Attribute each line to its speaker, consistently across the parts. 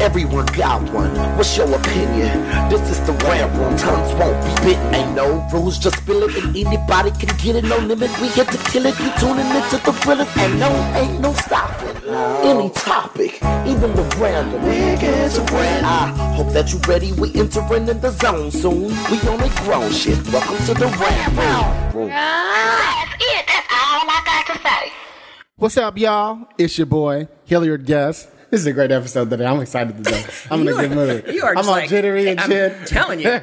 Speaker 1: Everyone got one. What's your opinion? This is the rant room. Tongues won't be bitten. Ain't no rules, just spill it, and anybody can get it. No limit. We here to kill it. You tuning into the realest, and no, ain't no stopping. Any topic, even the random. Niggas rant. I hope that you ready. We entering in the zone soon. We only a grown shit. Welcome to the rant room.
Speaker 2: That's it. That's all I got to say.
Speaker 3: What's up, y'all? It's your boy, Hilliard Guest. This is a great episode today. I'm excited today. I'm in a good mood.
Speaker 4: You are
Speaker 3: I'm all
Speaker 4: like,
Speaker 3: jittery and
Speaker 4: I'm
Speaker 3: shit.
Speaker 4: telling you.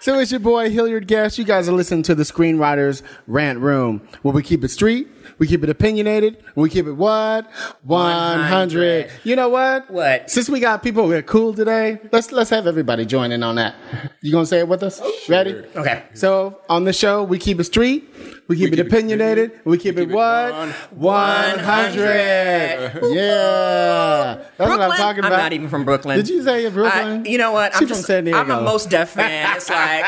Speaker 3: So it's your boy, Hilliard Guest. You guys are listening to the Screenwriters Rant Room, where we keep it street, we keep it opinionated, we keep it what? 100.
Speaker 4: 100.
Speaker 3: You know what?
Speaker 4: What?
Speaker 3: Since we got people who are cool today, let's let's have everybody join in on that. You gonna say it with us? Oh, Ready?
Speaker 4: Okay.
Speaker 3: So on the show, we keep it street, we keep, it
Speaker 5: keep it
Speaker 3: opinionated, and we keep, it
Speaker 5: keep it
Speaker 3: what? 100. Yeah. That's what I'm talking about.
Speaker 4: I'm not even from Brooklyn.
Speaker 3: Did you say you're Brooklyn?
Speaker 4: I, you know what?
Speaker 3: She
Speaker 4: I'm
Speaker 3: from
Speaker 4: just,
Speaker 3: San Diego.
Speaker 4: I'm a Mos Def fan. It's like,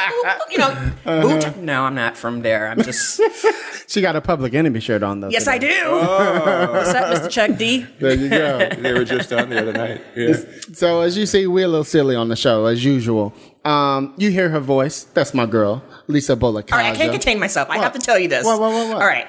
Speaker 4: you know,
Speaker 3: Uh-huh.
Speaker 4: Boot- no, I'm not from there. I'm just,
Speaker 3: She got a public enemy shirt on though.
Speaker 4: yes, I
Speaker 3: today.
Speaker 4: do. What's up, Mr. Chuck D?
Speaker 3: There you go.
Speaker 5: They were just on the other night. Yeah.
Speaker 3: So as you see, we're a little silly on the show as usual. Um, you hear her voice. That's my girl, Lisa Bolekaja.
Speaker 4: All right, I can't contain myself. I have to tell you this.
Speaker 3: What, what, what, what?
Speaker 4: All right.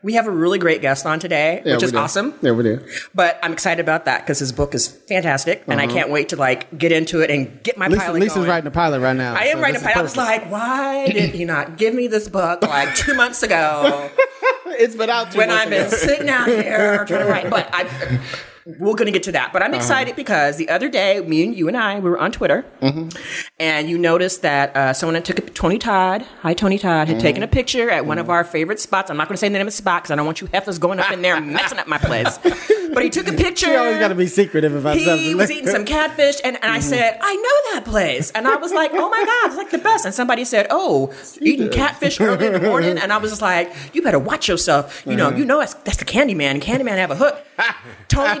Speaker 4: We have a really great guest on today,
Speaker 3: Yeah,
Speaker 4: which is
Speaker 3: do.
Speaker 4: awesome.
Speaker 3: Yeah, we do.
Speaker 4: But I'm excited about that because his book is fantastic, and I
Speaker 3: Uh-huh.
Speaker 4: can't wait to like get into it and get my
Speaker 3: Lisa,
Speaker 4: pilot
Speaker 3: Lisa's
Speaker 4: going.
Speaker 3: writing a pilot right now.
Speaker 4: I am
Speaker 3: so
Speaker 4: writing a pilot. I was like, why did he not give me this book like two months ago
Speaker 3: it's been out two
Speaker 4: when
Speaker 3: months
Speaker 4: I've been sitting out here trying to write? But I, we're going to get to that.
Speaker 3: Uh-huh.
Speaker 4: But I'm excited because the other day, me and you and I, we were on Twitter,
Speaker 3: Mm-hmm.
Speaker 4: and you noticed that uh, someone had took a, Tony Todd, hi Tony Todd, had
Speaker 3: Mm-hmm.
Speaker 4: taken a picture at one of our favorite spots. I'm not going to say the name of the spot because I don't want you heifers going up in there and messing up my place. But he took a picture.
Speaker 3: She always got to be secretive about
Speaker 4: he
Speaker 3: something.
Speaker 4: was eating some catfish, and, and I said, I know that place. And I was like, oh my God, it's like the best. And somebody said, oh, eating catfish early in the morning. And I was just like, you better watch yourself. You know, you know that's, that's the Candyman. Candyman have a hook. Tony Todd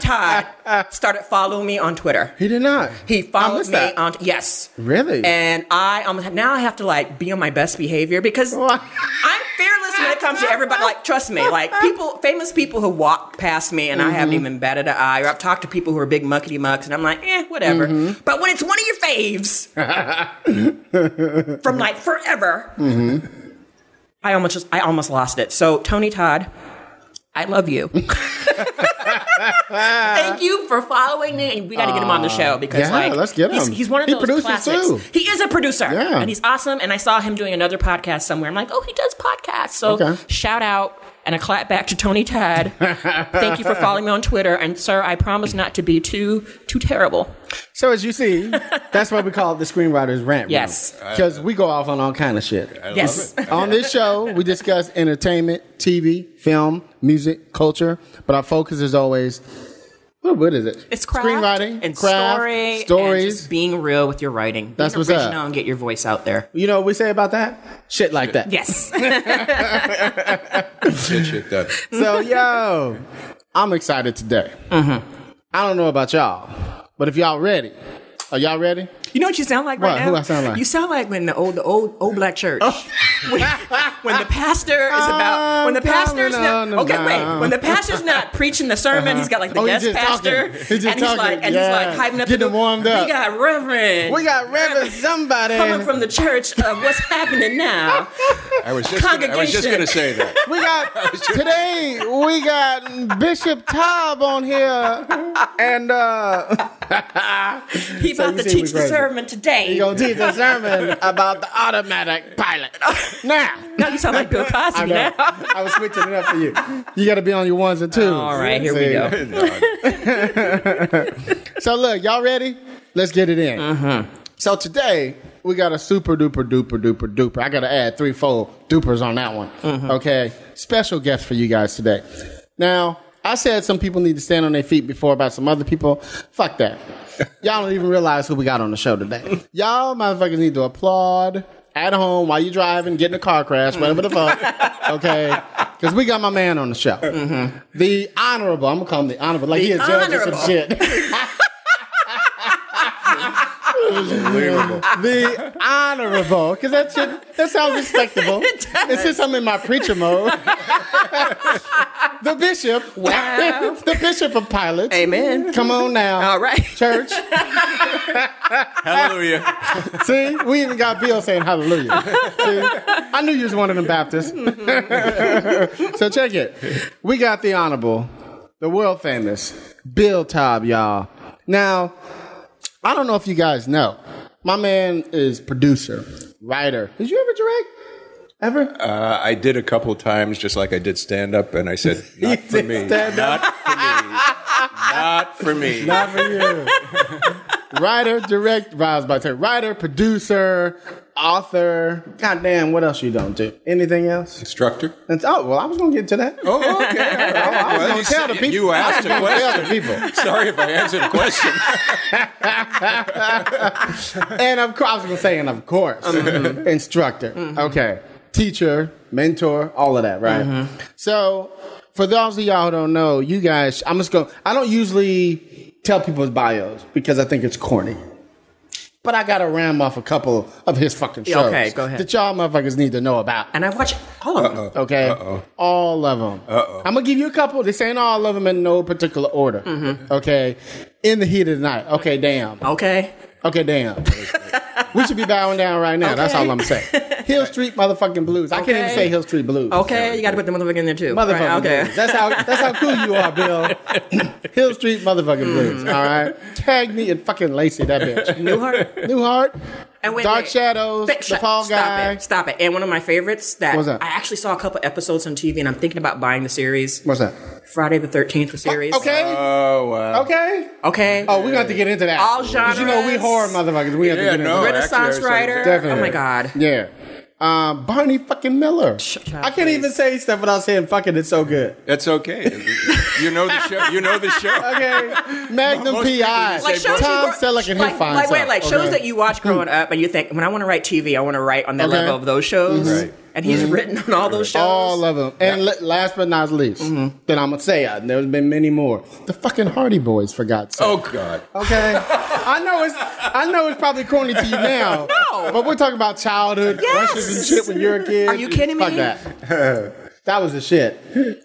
Speaker 4: started following me on Twitter.
Speaker 3: he did not.
Speaker 4: He followed me
Speaker 3: that.
Speaker 4: on yes.
Speaker 3: Really?
Speaker 4: And I almost now I have to like be on my best behavior because I'm fearless when it comes to everybody. Like trust me, like people, famous people who walk past me and I haven't
Speaker 3: Mm-hmm.
Speaker 4: even batted an eye, or I've talked to people who are big muckety mucks, and I'm like, eh, whatever.
Speaker 3: Mm-hmm.
Speaker 4: But when it's one of your faves from like forever,
Speaker 3: Mm-hmm.
Speaker 4: I almost just I almost lost it. So Tony Todd. I love you. Thank you for following me. And we got to get him on the show because,
Speaker 3: Yeah,
Speaker 4: like,
Speaker 3: let's get him.
Speaker 4: he's one of
Speaker 3: He
Speaker 4: those classics.
Speaker 3: too.
Speaker 4: He is a producer,
Speaker 3: Yeah.
Speaker 4: and he's awesome. And I saw him doing another podcast somewhere. I'm like, oh, he does podcasts. So
Speaker 3: Okay.
Speaker 4: shout out and a clap back to Tony Todd. Thank you for following me on Twitter. And sir, I promise not to be too too terrible.
Speaker 3: So as you see, that's why we call it the Screenwriters Rant.
Speaker 4: Yes.
Speaker 3: Because we go off on all kind of shit.
Speaker 4: yes.
Speaker 3: on this show, we discuss entertainment, TV, film, music, culture, but our focus is always what, what is it?
Speaker 4: It's craft
Speaker 3: screenwriting
Speaker 4: and
Speaker 3: craft,
Speaker 4: story, and
Speaker 3: stories.
Speaker 4: just being real with your writing.
Speaker 3: That's
Speaker 4: being
Speaker 3: what's up.
Speaker 4: original and get your voice out there.
Speaker 3: you know what we say about that? Shit like that.
Speaker 4: Yes.
Speaker 5: Shit, shit, done.
Speaker 3: So yo, I'm excited today.
Speaker 4: Mm-hmm.
Speaker 3: I don't know about y'all, but if y'all ready, are y'all ready?
Speaker 4: You know what you sound like right
Speaker 3: What?
Speaker 4: now?
Speaker 3: Who I sound like?
Speaker 4: You sound like when the old the old old black church. when, when the pastor is about when the
Speaker 3: I'm
Speaker 4: pastor's not okay wait when the pastor's not preaching the sermon he's got like the
Speaker 3: Oh, he's
Speaker 4: guest
Speaker 3: just
Speaker 4: pastor.
Speaker 3: He's just
Speaker 4: and he's
Speaker 3: talking.
Speaker 4: like and
Speaker 3: Yeah.
Speaker 4: he's like hyping up
Speaker 3: Getting
Speaker 4: the,
Speaker 3: them warmed up.
Speaker 4: we got reverend
Speaker 3: We got Reverend somebody.
Speaker 4: coming from the church of what's happening now
Speaker 5: I was just gonna, I was just going to say that.
Speaker 3: We got today. We got Bishop Taub on here, and uh,
Speaker 4: he
Speaker 3: So
Speaker 4: about
Speaker 3: you
Speaker 4: to teach the
Speaker 3: crazy.
Speaker 4: Sermon today
Speaker 3: he gonna teach a sermon about the automatic pilot. Now,
Speaker 4: now you sound like Bill
Speaker 3: I
Speaker 4: Cosby
Speaker 3: know.
Speaker 4: now
Speaker 3: I was switching it up for you. You got to be on your ones and twos.
Speaker 4: all right here we go
Speaker 3: So look, y'all ready? Let's get it in.
Speaker 4: Mm-hmm.
Speaker 3: So today we got a super duper duper duper duper. I got to add three fold dupers on that one.
Speaker 4: Mm-hmm.
Speaker 3: Okay, special guest for you guys today. Now I said some people need to stand on their feet before about some other people. Fuck that. Y'all don't even realize who we got on the show today. Y'all motherfuckers need to applaud at home while you driving, getting a car crash, whatever the fuck. Okay, because we got my man on the show, mm-hmm. the honorable. I'm gonna call him the honorable, like
Speaker 4: The
Speaker 3: he is judging some
Speaker 4: honorable.
Speaker 3: shit.
Speaker 5: Unbelievable.
Speaker 3: the honorable, because that shit that sounds respectable. It's since I'm in my preacher mode. the bishop.
Speaker 4: Wow.
Speaker 3: the bishop of pilots.
Speaker 4: Amen.
Speaker 3: Come on now.
Speaker 4: All right.
Speaker 3: Church.
Speaker 5: Hallelujah.
Speaker 3: See, we even got Bill saying hallelujah. See, I knew you was one of them Baptists. so check it. We got the honorable, the world famous Bill Taub, y'all. Now, I don't know if you guys know. My man is producer, writer. Did you ever direct? Ever?
Speaker 5: Uh, I did a couple times, just like I did stand up, and I said, "Not for me. Not for me. Not for me."
Speaker 3: Not for you. writer, direct, I was about writer, producer, author. Goddamn, what else you don't do? Anything else?
Speaker 5: Instructor.
Speaker 3: And, oh, well, I was going to get to that.
Speaker 5: Oh, okay. Right.
Speaker 3: I was
Speaker 5: Well,
Speaker 3: gonna
Speaker 5: you
Speaker 3: tell the people.
Speaker 5: You asked a
Speaker 3: I was tell
Speaker 5: question.
Speaker 3: the people.
Speaker 5: Sorry if I answered a question.
Speaker 3: And of course, I was going to say, and of course, instructor. Okay. Teacher, mentor, all of that, right? Mm-hmm. So, for those of y'all who don't know, you guys, I'm just going, I don't usually tell people's bios because I think it's corny. But I got to ram off a couple of his fucking shows.
Speaker 4: Okay, go ahead.
Speaker 3: That y'all motherfuckers need to know about.
Speaker 4: And I watch all of them.
Speaker 3: Okay, all of them. Uh-oh. I'm gonna give you a couple. This ain't all of them in no particular order. Mm-hmm. Okay, in the heat of the night. Okay, damn.
Speaker 4: Okay.
Speaker 3: Okay, damn. we should be bowing down right now. That's all I'm saying. Hill Street motherfucking blues. I can't even say Hill Street blues.
Speaker 4: Okay, you got to put the motherfucker in there too.
Speaker 3: Motherfucking
Speaker 4: Right, okay.
Speaker 3: blues. That's how that's how cool you are, Bill. Hill Street motherfucking blues. Mm. All right. Cagney and fucking Lacey that bitch.
Speaker 4: Newhart.
Speaker 3: Newhart.
Speaker 4: And wait,
Speaker 3: Dark
Speaker 4: wait.
Speaker 3: Shadows.
Speaker 4: Th-
Speaker 3: the
Speaker 4: shut-
Speaker 3: Fall
Speaker 4: stop
Speaker 3: Guy.
Speaker 4: It, stop it. And one of my favorites that,
Speaker 3: What's that?
Speaker 4: I actually saw a couple episodes on TV, and I'm thinking about buying the series.
Speaker 3: What's that?
Speaker 4: Friday the Thirteenth, the series.
Speaker 3: Okay.
Speaker 5: Oh wow.
Speaker 3: okay.
Speaker 4: Okay.
Speaker 3: Oh, we're gonna have to get into that.
Speaker 4: All
Speaker 3: 'Cause You know, we horror motherfuckers. We have to get into
Speaker 5: no,
Speaker 3: that.
Speaker 4: Renaissance
Speaker 5: Actually, I was
Speaker 4: writer.
Speaker 3: Definitely.
Speaker 4: Oh my god.
Speaker 3: Yeah. Um, Barney fucking Miller.
Speaker 4: child,
Speaker 3: I can't even say stuff without saying fucking. It's so good.
Speaker 5: That's okay. You know the show. You know the show.
Speaker 3: Okay. Magnum
Speaker 5: Most
Speaker 3: PI.
Speaker 4: Like shows
Speaker 3: Tom Selleck and
Speaker 4: like,
Speaker 3: his fine
Speaker 4: like, wait,
Speaker 3: self.
Speaker 4: like shows that you watch growing up, and you think when I want to write TV, I want to write on the
Speaker 3: Okay.
Speaker 4: level of those shows.
Speaker 5: Right.
Speaker 4: And he's written on all those shows.
Speaker 3: All of them. And la- last but not least,
Speaker 4: Mm-hmm.
Speaker 3: then I'm going to say, uh, there's been many more. The fucking Hardy Boys, for God's sake.
Speaker 5: Oh God.
Speaker 3: Okay. I know it's I know it's probably corny to you now.
Speaker 4: No.
Speaker 3: But we're talking about childhood
Speaker 4: Yes.
Speaker 3: crushes and shit when you're a kid.
Speaker 4: Are you kidding
Speaker 3: Fuck
Speaker 4: me?
Speaker 3: that. that was the shit.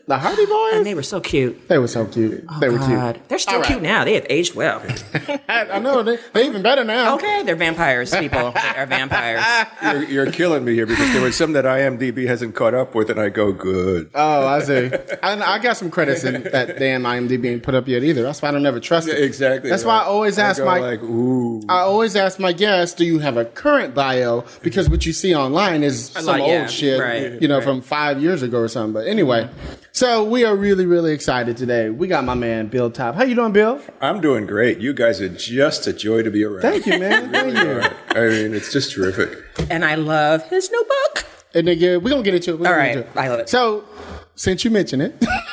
Speaker 3: The Hardy Boys?
Speaker 4: and they were so cute.
Speaker 3: They were so cute. Oh, they were
Speaker 4: God.
Speaker 3: cute.
Speaker 4: They're still
Speaker 3: All right.
Speaker 4: cute now. They have aged well.
Speaker 3: I, I know they they even better now.
Speaker 4: Okay, they're vampires, people. They are vampires.
Speaker 5: You're, you're killing me here because there was some that IMDb hasn't caught up with, and I go good.
Speaker 3: Oh, I see. I, I got some credits in that damn IMDb ain't put up yet either. That's why I don't ever trust it.
Speaker 5: Exactly.
Speaker 3: That's why I always ask
Speaker 5: go
Speaker 3: my
Speaker 5: like, ooh.
Speaker 3: I always ask my guests, do you have a current bio? Because what you see online is some
Speaker 4: lot-
Speaker 3: old
Speaker 4: yeah,
Speaker 3: shit,
Speaker 4: right,
Speaker 3: you know, from five years ago or something. But anyway, so we are really, really excited today. We got my man Bill Taub. How you doing, Bill?
Speaker 5: I'm doing great. You guys are just a joy to be around.
Speaker 3: Thank you, man. Thank you.
Speaker 5: I mean, it's just terrific.
Speaker 4: And I love his new book.
Speaker 3: And nigga, we're gonna get into it. We're
Speaker 4: All
Speaker 3: gonna
Speaker 4: right.
Speaker 3: get into
Speaker 4: I love it.
Speaker 3: So, since you mentioned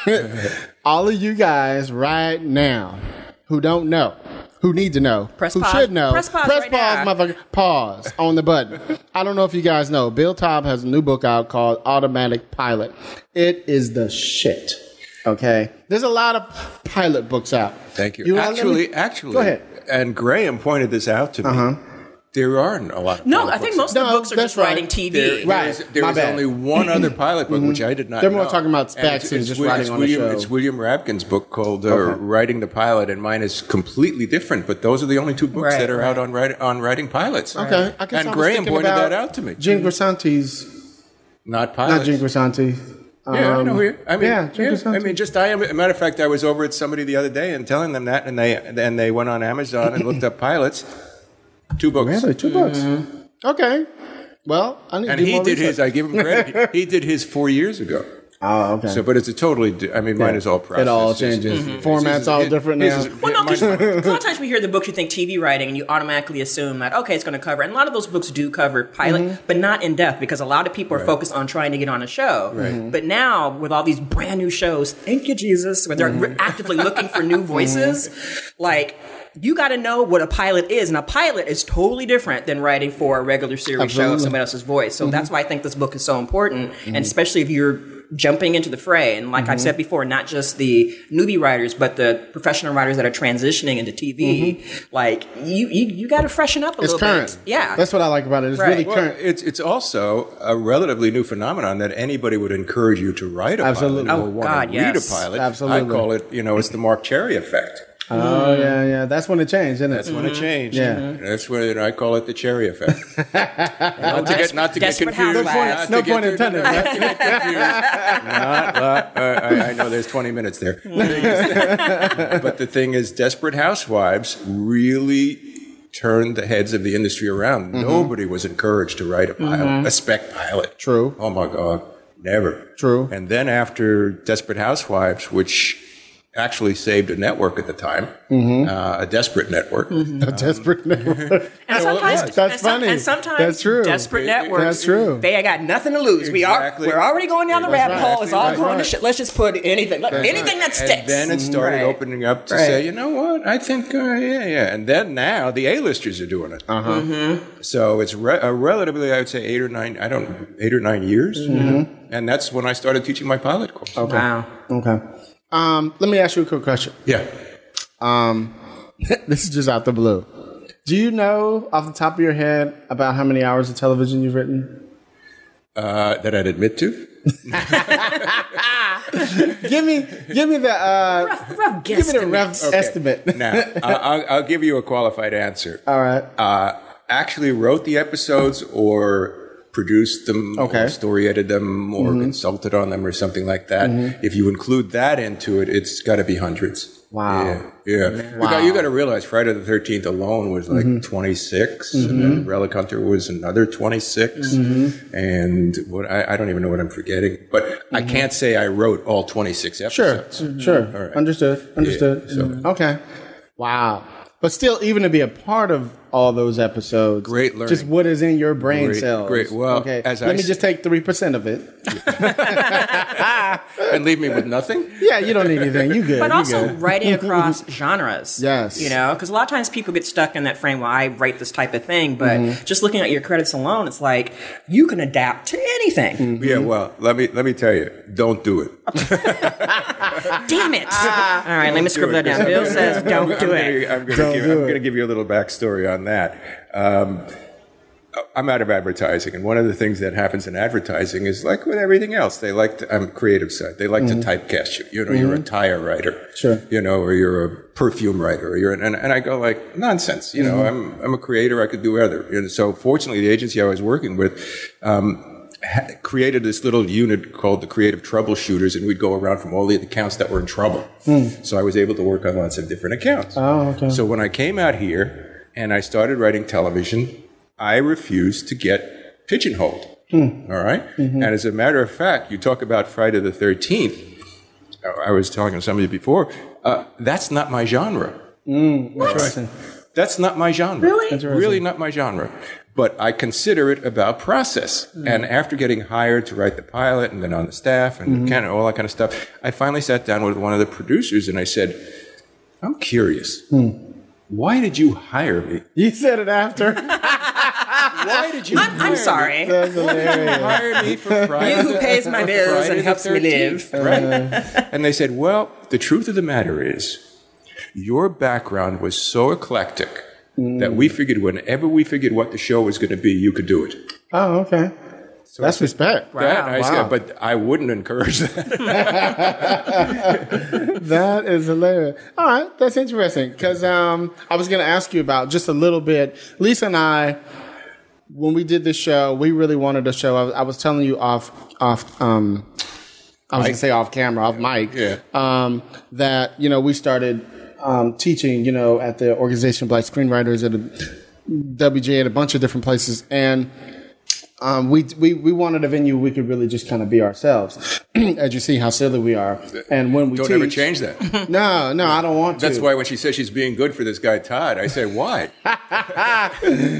Speaker 3: it, all of you guys right now who don't know, who need to know,
Speaker 4: Press
Speaker 3: who
Speaker 4: pause.
Speaker 3: should know,
Speaker 4: Press pause
Speaker 3: press
Speaker 4: right
Speaker 3: pause,
Speaker 4: now.
Speaker 3: motherfucker, pause on the button. I don't know if you guys know, Bill Taub has a new book out called Automatic Pilot. It is the shit. Okay, there's a lot of pilot books out.
Speaker 5: Thank you.
Speaker 3: know, let me-
Speaker 5: actually, actually,
Speaker 3: go ahead.
Speaker 5: And Graham pointed this out to me.
Speaker 3: Uh-huh.
Speaker 5: There aren't a lot. Of
Speaker 4: No,
Speaker 5: pilot
Speaker 4: I think
Speaker 5: books.
Speaker 4: most of the
Speaker 3: No,
Speaker 4: books are
Speaker 3: that's
Speaker 4: just
Speaker 3: right.
Speaker 4: writing TV.
Speaker 5: There,
Speaker 3: Right.
Speaker 5: there is, there
Speaker 3: My
Speaker 5: is
Speaker 3: bad. Mm-hmm.
Speaker 5: only one other pilot book, which I did not
Speaker 3: They're
Speaker 5: know.
Speaker 3: more talking about
Speaker 5: And
Speaker 3: specs
Speaker 5: it's-
Speaker 3: and
Speaker 5: it's
Speaker 3: just
Speaker 5: Wi-
Speaker 3: writing
Speaker 5: it's
Speaker 3: on a
Speaker 5: William,
Speaker 3: show.
Speaker 5: It's William Rabkin's book called uh, Writing the Pilot, and mine is completely different, but those are the only two books
Speaker 4: Right,
Speaker 5: that are
Speaker 4: right.
Speaker 5: out on, write, on writing pilots.
Speaker 3: Okay, I guess
Speaker 5: and
Speaker 3: I was
Speaker 5: Graham
Speaker 3: thinking
Speaker 5: pointed
Speaker 3: about
Speaker 5: that out to me.
Speaker 3: Jen Grisanti's,
Speaker 5: Not pilots.
Speaker 3: not Jen Grisanti.
Speaker 5: Yeah, I know who you. I mean,
Speaker 3: yeah,
Speaker 5: yeah,
Speaker 3: Jen Grisanti.
Speaker 5: I mean, just I am. A matter of fact, I was over at somebody the other day and telling them that, and they and they went on Amazon and looked up pilots. Two books.
Speaker 3: Really, 2 books. Okay. Well, I need to
Speaker 5: And
Speaker 3: do
Speaker 5: he
Speaker 3: more
Speaker 5: did his. I give him credit. he did his four years ago.
Speaker 3: Oh, okay.
Speaker 5: So, but it's a totally. di- I mean, mine is all processed.
Speaker 3: It all
Speaker 5: It's-
Speaker 3: changes.
Speaker 5: it's-
Speaker 3: Format's all
Speaker 5: it-
Speaker 3: different
Speaker 5: his
Speaker 3: now.
Speaker 4: Well, no, because
Speaker 5: mine-
Speaker 4: a lot of times we hear the books, you think TV writing, and you automatically assume that okay, it's going to cover. And a lot of those books do cover pilot,
Speaker 3: Mm-hmm.
Speaker 4: but not in depth because a lot of people are focused on trying to get on a show. Right. But now with all these brand new shows, thank you Jesus, where they're
Speaker 3: Mm-hmm.
Speaker 4: actively looking for new voices, like. You got to know what a pilot is, and a pilot is totally different than writing for a regular series show
Speaker 3: Absolutely.
Speaker 4: of somebody else's voice. So mm-hmm. that's why I think this book is so important, and mm-hmm. especially if you're jumping into the fray. And like I've mm-hmm. said before, not just the newbie writers, but the professional writers that are transitioning into TV. Like you, you, you got to freshen up a
Speaker 3: It's
Speaker 4: little
Speaker 3: current.
Speaker 4: bit. Yeah.
Speaker 3: That's what I like about it. It's
Speaker 4: Right.
Speaker 3: really
Speaker 4: Well,
Speaker 3: current.
Speaker 5: It's it's also a relatively new phenomenon that anybody would encourage you to write a
Speaker 3: Absolutely.
Speaker 5: pilot or
Speaker 4: Oh,
Speaker 5: want
Speaker 4: God,
Speaker 5: to
Speaker 4: yes.
Speaker 5: read a pilot.
Speaker 3: Absolutely.
Speaker 5: I call it, you know, it's the Marc Cherry effect.
Speaker 3: Oh yeah, yeah. That's when it changed, isn't it?
Speaker 5: That's when it changed.
Speaker 3: Yeah.
Speaker 5: That's when I call it the cherry effect. not to get not to get
Speaker 4: Desperate
Speaker 5: confused.
Speaker 4: Housewives.
Speaker 5: not
Speaker 3: No
Speaker 5: to get-
Speaker 3: point intended,
Speaker 5: not
Speaker 3: right?
Speaker 5: to get confused. Not- not- uh, I, I know there's 20 minutes there. but the thing is, Desperate Housewives really turned the heads of the industry around.
Speaker 3: Mm-hmm.
Speaker 5: Nobody was encouraged to write a pilot, a spec pilot.
Speaker 3: True.
Speaker 5: Oh my God, never.
Speaker 3: True.
Speaker 5: And then after Desperate Housewives, which actually saved a network at the time,
Speaker 3: Mm-hmm.
Speaker 5: uh, a desperate network.
Speaker 3: A desperate network.
Speaker 4: And sometimes,
Speaker 3: That's
Speaker 4: and some-
Speaker 3: funny.
Speaker 4: and sometimes
Speaker 3: That's true.
Speaker 4: desperate networks,
Speaker 3: That's true.
Speaker 4: They got nothing to lose. We are we're already going down the
Speaker 5: That's
Speaker 4: rabbit
Speaker 5: right.
Speaker 4: hole. It's all
Speaker 5: That's
Speaker 4: going to shit. Let's just put anything, let- anything that sticks.
Speaker 5: And then it started
Speaker 4: Right.
Speaker 5: opening up to
Speaker 4: Right.
Speaker 5: say, you know what? I think, uh, yeah, yeah. And then now the A-listers are doing it. Uh huh. So it's re- a relatively, I would say, eight or nine. I don't, eight or nine years. And that's when I started teaching my pilot course.
Speaker 4: Wow.
Speaker 3: Okay. Um, let me ask you a quick question.
Speaker 5: Yeah.
Speaker 3: Um, this is just out the blue. Do you know off the top of your head about how many hours of television you've written?
Speaker 5: Uh, that I'd admit to.
Speaker 3: Give me, give me the, uh,
Speaker 4: Rough, rough
Speaker 3: give me the rough
Speaker 5: Okay.
Speaker 3: estimate.
Speaker 5: Now, I- I'll, I'll give you a qualified answer.
Speaker 3: All right.
Speaker 5: uh, actually wrote the episodes or produced them
Speaker 3: Okay. Mm-hmm.
Speaker 5: or story edited them or consulted on them or something like that. If you include that into it, it's got to be hundreds.
Speaker 3: Wow.
Speaker 5: Yeah. yeah. You, got, you got to realize Friday the 13th alone was like
Speaker 3: Mm-hmm.
Speaker 5: 26 and then Relic Hunter was another 26
Speaker 3: Mm-hmm.
Speaker 5: and what I, I don't even know what I'm forgetting, but I can't say I wrote all 26
Speaker 3: Sure.
Speaker 5: episodes.
Speaker 3: Sure.
Speaker 5: right.
Speaker 3: Understood. Understood.
Speaker 5: so-
Speaker 3: Okay. Wow. But still, even to be a part of all those episodes,
Speaker 5: Great learning.
Speaker 3: Just what is in your brain
Speaker 5: Great,
Speaker 3: cells.
Speaker 5: great. Well,
Speaker 3: okay.
Speaker 5: as
Speaker 3: Let
Speaker 5: I
Speaker 3: me
Speaker 5: s-
Speaker 3: just take three percent of it.
Speaker 5: And leave me with nothing?
Speaker 3: Yeah, you don't need anything. You good.
Speaker 4: But
Speaker 3: you
Speaker 4: also
Speaker 3: good.
Speaker 4: writing across genres.
Speaker 3: Yes.
Speaker 4: You know, because a lot of times people get stuck in that frame where I write this type of thing, but
Speaker 3: Mm-hmm.
Speaker 4: just looking at your credits alone, it's like you can adapt to anything.
Speaker 3: Mm-hmm.
Speaker 5: Yeah, well, let me let me tell you, don't do it.
Speaker 4: Damn it. All right, let me scribble that down. Bill says don't do
Speaker 5: I'm
Speaker 4: it.
Speaker 5: Gonna, I'm going to give,
Speaker 3: do
Speaker 5: I'm
Speaker 3: it.
Speaker 5: gonna give you a little backstory on that. Um, I'm out of advertising, and one of the things that happens in advertising is like with everything else. They like to, I'm creative side. They like to typecast you. You know, you're a tire writer.
Speaker 3: Mm-hmm. Sure.
Speaker 5: You know, or you're a perfume writer, or you're, an, and, and I go like nonsense. You know,
Speaker 3: Mm-hmm.
Speaker 5: I'm I'm a creator. I could do other. And so, fortunately, the agency I was working with. Um, created this little unit called the creative troubleshooters and we'd go around from all the accounts that were in trouble so i was able to work on lots of different accounts.
Speaker 3: Oh, okay.
Speaker 5: so when I came out here and I started writing television, I refused to get pigeonholed.
Speaker 3: Hmm.
Speaker 5: All right?
Speaker 3: Mm-hmm.
Speaker 5: And as a matter of fact, you talk about Friday the 13th. I was talking to somebody before. Uh, that's not my genre.
Speaker 3: Interesting.
Speaker 5: That's not my genre.
Speaker 4: Really?
Speaker 5: Really not my genre. But I consider it about process.
Speaker 3: Hmm.
Speaker 5: And after getting hired to write the pilot and then on the staff and
Speaker 3: Mm-hmm.
Speaker 5: kind of all that kind of stuff, I finally sat down with one of the producers and I said, I'm curious.
Speaker 3: Hmm.
Speaker 5: Why did you hire me?
Speaker 3: You said it after.
Speaker 5: Why did you
Speaker 4: I'm,
Speaker 5: hire
Speaker 4: I'm
Speaker 5: me?
Speaker 4: sorry.
Speaker 3: That's hilarious.
Speaker 5: Hire me for Friday.
Speaker 4: You who pays my bills
Speaker 5: Friday
Speaker 4: and helps me live.
Speaker 5: Right. and they said, well, the truth of the matter is, your background was so eclectic mm. that we figured whenever we figured what the show was going to be, you could do it.
Speaker 3: Oh, okay. That's respect.
Speaker 5: That, I
Speaker 3: Wow.
Speaker 5: said, but I wouldn't encourage that.
Speaker 3: That is hilarious. All right, that's interesting because um, I was going to ask you about just a little bit. Lisa and I, when we did this show, we really wanted a show. I was, I was telling you off off. Um, I was going to say off camera, off mic.
Speaker 5: Yeah.
Speaker 3: Um, that you know we started um, teaching, you know, at the organization Black Screenwriters at a WJ at a bunch of different places, and um, we, we we wanted a venue we could really just kind of be ourselves. As you see how silly we are, and when we
Speaker 5: Don't
Speaker 3: teach,
Speaker 5: ever change that.
Speaker 3: No, no, I don't want to.
Speaker 5: That's why when she says she's being good for this guy Todd, I say, why?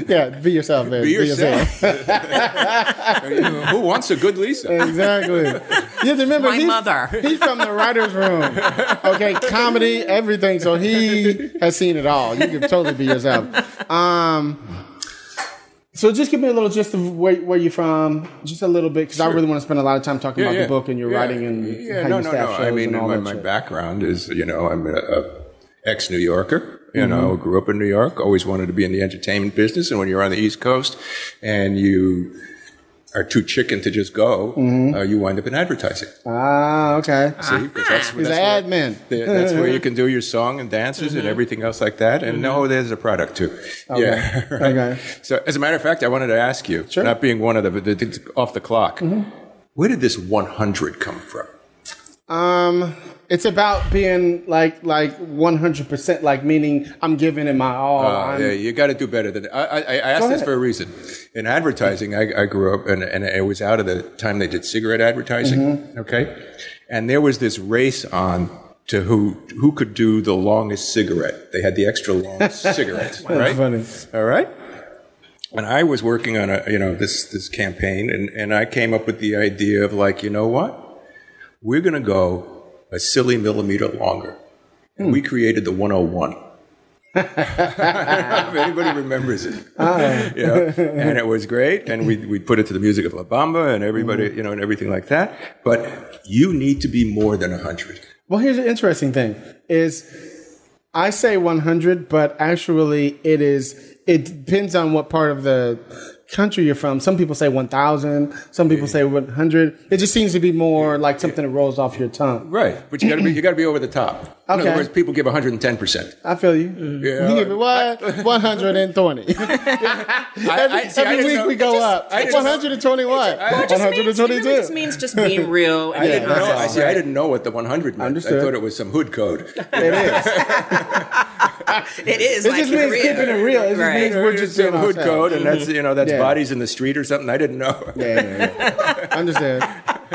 Speaker 3: Yeah, be yourself, man.
Speaker 5: Be yourself. Who wants a good Lisa?
Speaker 3: exactly. You have to remember,
Speaker 4: My
Speaker 3: he's,
Speaker 4: mother.
Speaker 3: He's from the writers' room. Okay, comedy, everything. So he has seen it all. You can totally be yourself. Um, So just give me a little gist of where, where you're from, just a little bit, because I really want to spend a lot of time talking about the book and your
Speaker 5: Yeah.
Speaker 3: writing and
Speaker 5: yeah,
Speaker 3: how
Speaker 5: no,
Speaker 3: you
Speaker 5: no,
Speaker 3: staff
Speaker 5: no.
Speaker 3: shows
Speaker 5: I mean,
Speaker 3: and all
Speaker 5: my,
Speaker 3: that
Speaker 5: my background is, you know, I'm a, a ex New Yorker. You know,
Speaker 3: Mm-hmm.
Speaker 5: grew up in New York. Always wanted to be in the entertainment business. And when you're on the East Coast, and you are too chicken to just go,
Speaker 3: Mm-hmm.
Speaker 5: uh, you wind up in advertising.
Speaker 3: Ah, okay.
Speaker 5: See, 'Cause that's,
Speaker 3: He's
Speaker 5: that's where-
Speaker 3: admin.
Speaker 5: the- that's where you can do your song and dances and everything else like that. And no, there's a product too. Yeah. right.
Speaker 3: Okay.
Speaker 5: So, as a matter of fact, I wanted to ask you,
Speaker 3: Sure.
Speaker 5: not being one of the, the, the off the clock, where did this 100 come from?
Speaker 3: Um, it's about being like like 100 percent, like meaning I'm giving it my all.
Speaker 5: Uh, yeah, you got to do better than I, I, I asked this for a reason. In advertising, I, I grew up, and, and it was out of the time they did cigarette advertising.
Speaker 3: Mm-hmm.
Speaker 5: Okay, and there was this race on to who who could do the longest cigarette. They had the extra long cigarette, right?
Speaker 3: funny.
Speaker 5: All right. And I was working on a you know this this campaign, and and I came up with the idea of like you know what, we're going to go a silly millimeter longer. And we created the 101. if anybody remembers it. Ah. You know, and it was great. And we, we put it to the music of La Bamba and everybody, mm. you know, and everything like that. But you need to be more than 100.
Speaker 3: Well, here's the interesting thing: is I say 100, but actually it is. It depends on what part of the country you're from. Some people say 1,000. Some people say 100. It just seems to be more like something that rolls off your tongue.
Speaker 5: Right. But you gotta be, you gotta be over the top. In
Speaker 3: Okay.
Speaker 5: other words, people give 110%.
Speaker 3: I feel you.
Speaker 5: Yeah.
Speaker 3: You give it what? 120. every
Speaker 5: I- see,
Speaker 3: every
Speaker 5: didn't
Speaker 3: week
Speaker 5: know-
Speaker 3: we go
Speaker 5: just-
Speaker 3: up.
Speaker 5: I just-
Speaker 3: 120 what?
Speaker 4: Well, it just means, it really
Speaker 3: 122.
Speaker 4: just means just being real. And
Speaker 3: Yeah,
Speaker 4: being
Speaker 3: that's
Speaker 5: No. I see. I didn't know what the 100 meant.
Speaker 3: Understood.
Speaker 5: I thought it was some hood code.
Speaker 3: It is.
Speaker 4: It is
Speaker 3: It
Speaker 4: like
Speaker 3: just means
Speaker 4: real.
Speaker 3: keeping it real. It just
Speaker 4: Right.
Speaker 3: means we're just being
Speaker 5: hood code, and that's you know that's
Speaker 3: Yeah.
Speaker 5: Bodies in the street or something. I didn't know.
Speaker 3: Yeah, yeah, yeah. Understand.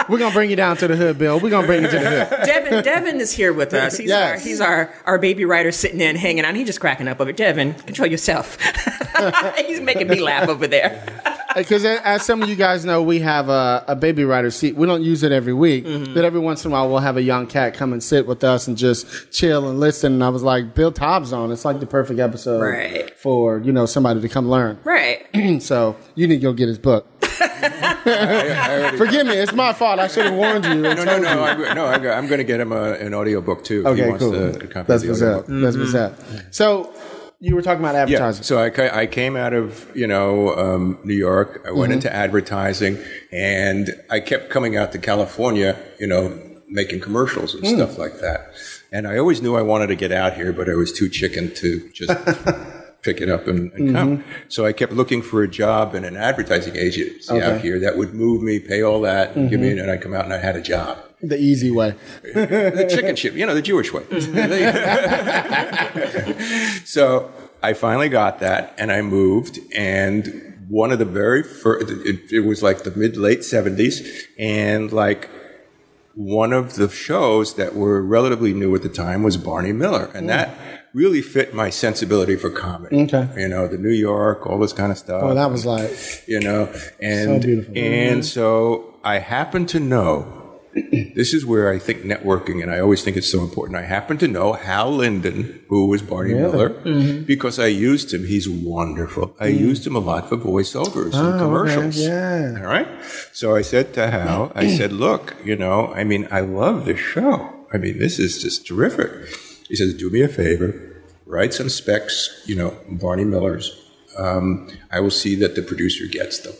Speaker 3: We're gonna bring you down to the hood, Bill. We're gonna bring you to the hood.
Speaker 4: Devin, Devin is here with us. He's
Speaker 3: Yes.
Speaker 4: our he's our, our baby writer sitting in, hanging out. He's just cracking up over it. Devin, control yourself. he's making me laugh over there.
Speaker 3: Because as some of you guys know, we have a, a baby rider seat. We don't use it every week,
Speaker 4: Mm-hmm.
Speaker 3: but every once in a while we'll have a young cat come and sit with us and just chill and listen. And I was like, Bill Taub's on. It's like the perfect episode
Speaker 4: Right.
Speaker 3: for you know somebody to come learn.
Speaker 4: Right.
Speaker 3: so you need to go get his book. Forgive me, it's my fault. I should have warned you.
Speaker 5: No, no, no. I'm, no, I'm, I'm going to get him a, an audio book too. if he
Speaker 3: Okay,
Speaker 5: wants
Speaker 3: cool.
Speaker 5: to- to
Speaker 3: That's
Speaker 5: the
Speaker 3: what's
Speaker 5: audio
Speaker 3: up.
Speaker 5: book.
Speaker 3: That's what's up. So you were talking about
Speaker 5: Yeah.
Speaker 3: advertising.
Speaker 5: So I, I came out of you know um, New York. I
Speaker 3: Mm-hmm.
Speaker 5: went into advertising, and I kept coming out to California. You know, making commercials and
Speaker 3: Mm.
Speaker 5: stuff like that. And I always knew I wanted to get out here, but I was too chicken to just. Pick it up and, and come. So I kept looking for a job in an advertising agency out
Speaker 3: Mm-hmm. Okay. Mm-hmm.
Speaker 5: here that would move me, pay all that, and give me, and I come out and I had a job.
Speaker 3: The easy way.
Speaker 5: the chicken ship, you know, the Jewish way. so I finally got that and I moved and one of the very first, it, it was like the mid late 70s and like one of the shows that were relatively new at the time was Barney Miller and mm. that really fit my sensibility for comedy.
Speaker 3: Okay.
Speaker 5: You know, the New York, all this kind of stuff
Speaker 3: Oh, that was like
Speaker 5: you know and
Speaker 3: beautiful.
Speaker 5: and mm-hmm. so i happen to know this is where i think networking and i always think it's so important i happen to know hal linden who was barney miller
Speaker 3: Mm-hmm.
Speaker 5: because i used him he's wonderful i used him a lot for voiceovers and
Speaker 3: Mm. Oh, okay.
Speaker 5: commercials
Speaker 3: Yeah.
Speaker 5: all right so i said to hal i said look you know i mean i love this show i mean this is just terrific he says do me a favor write some specs you know barney miller's um, I will see that the producer gets them.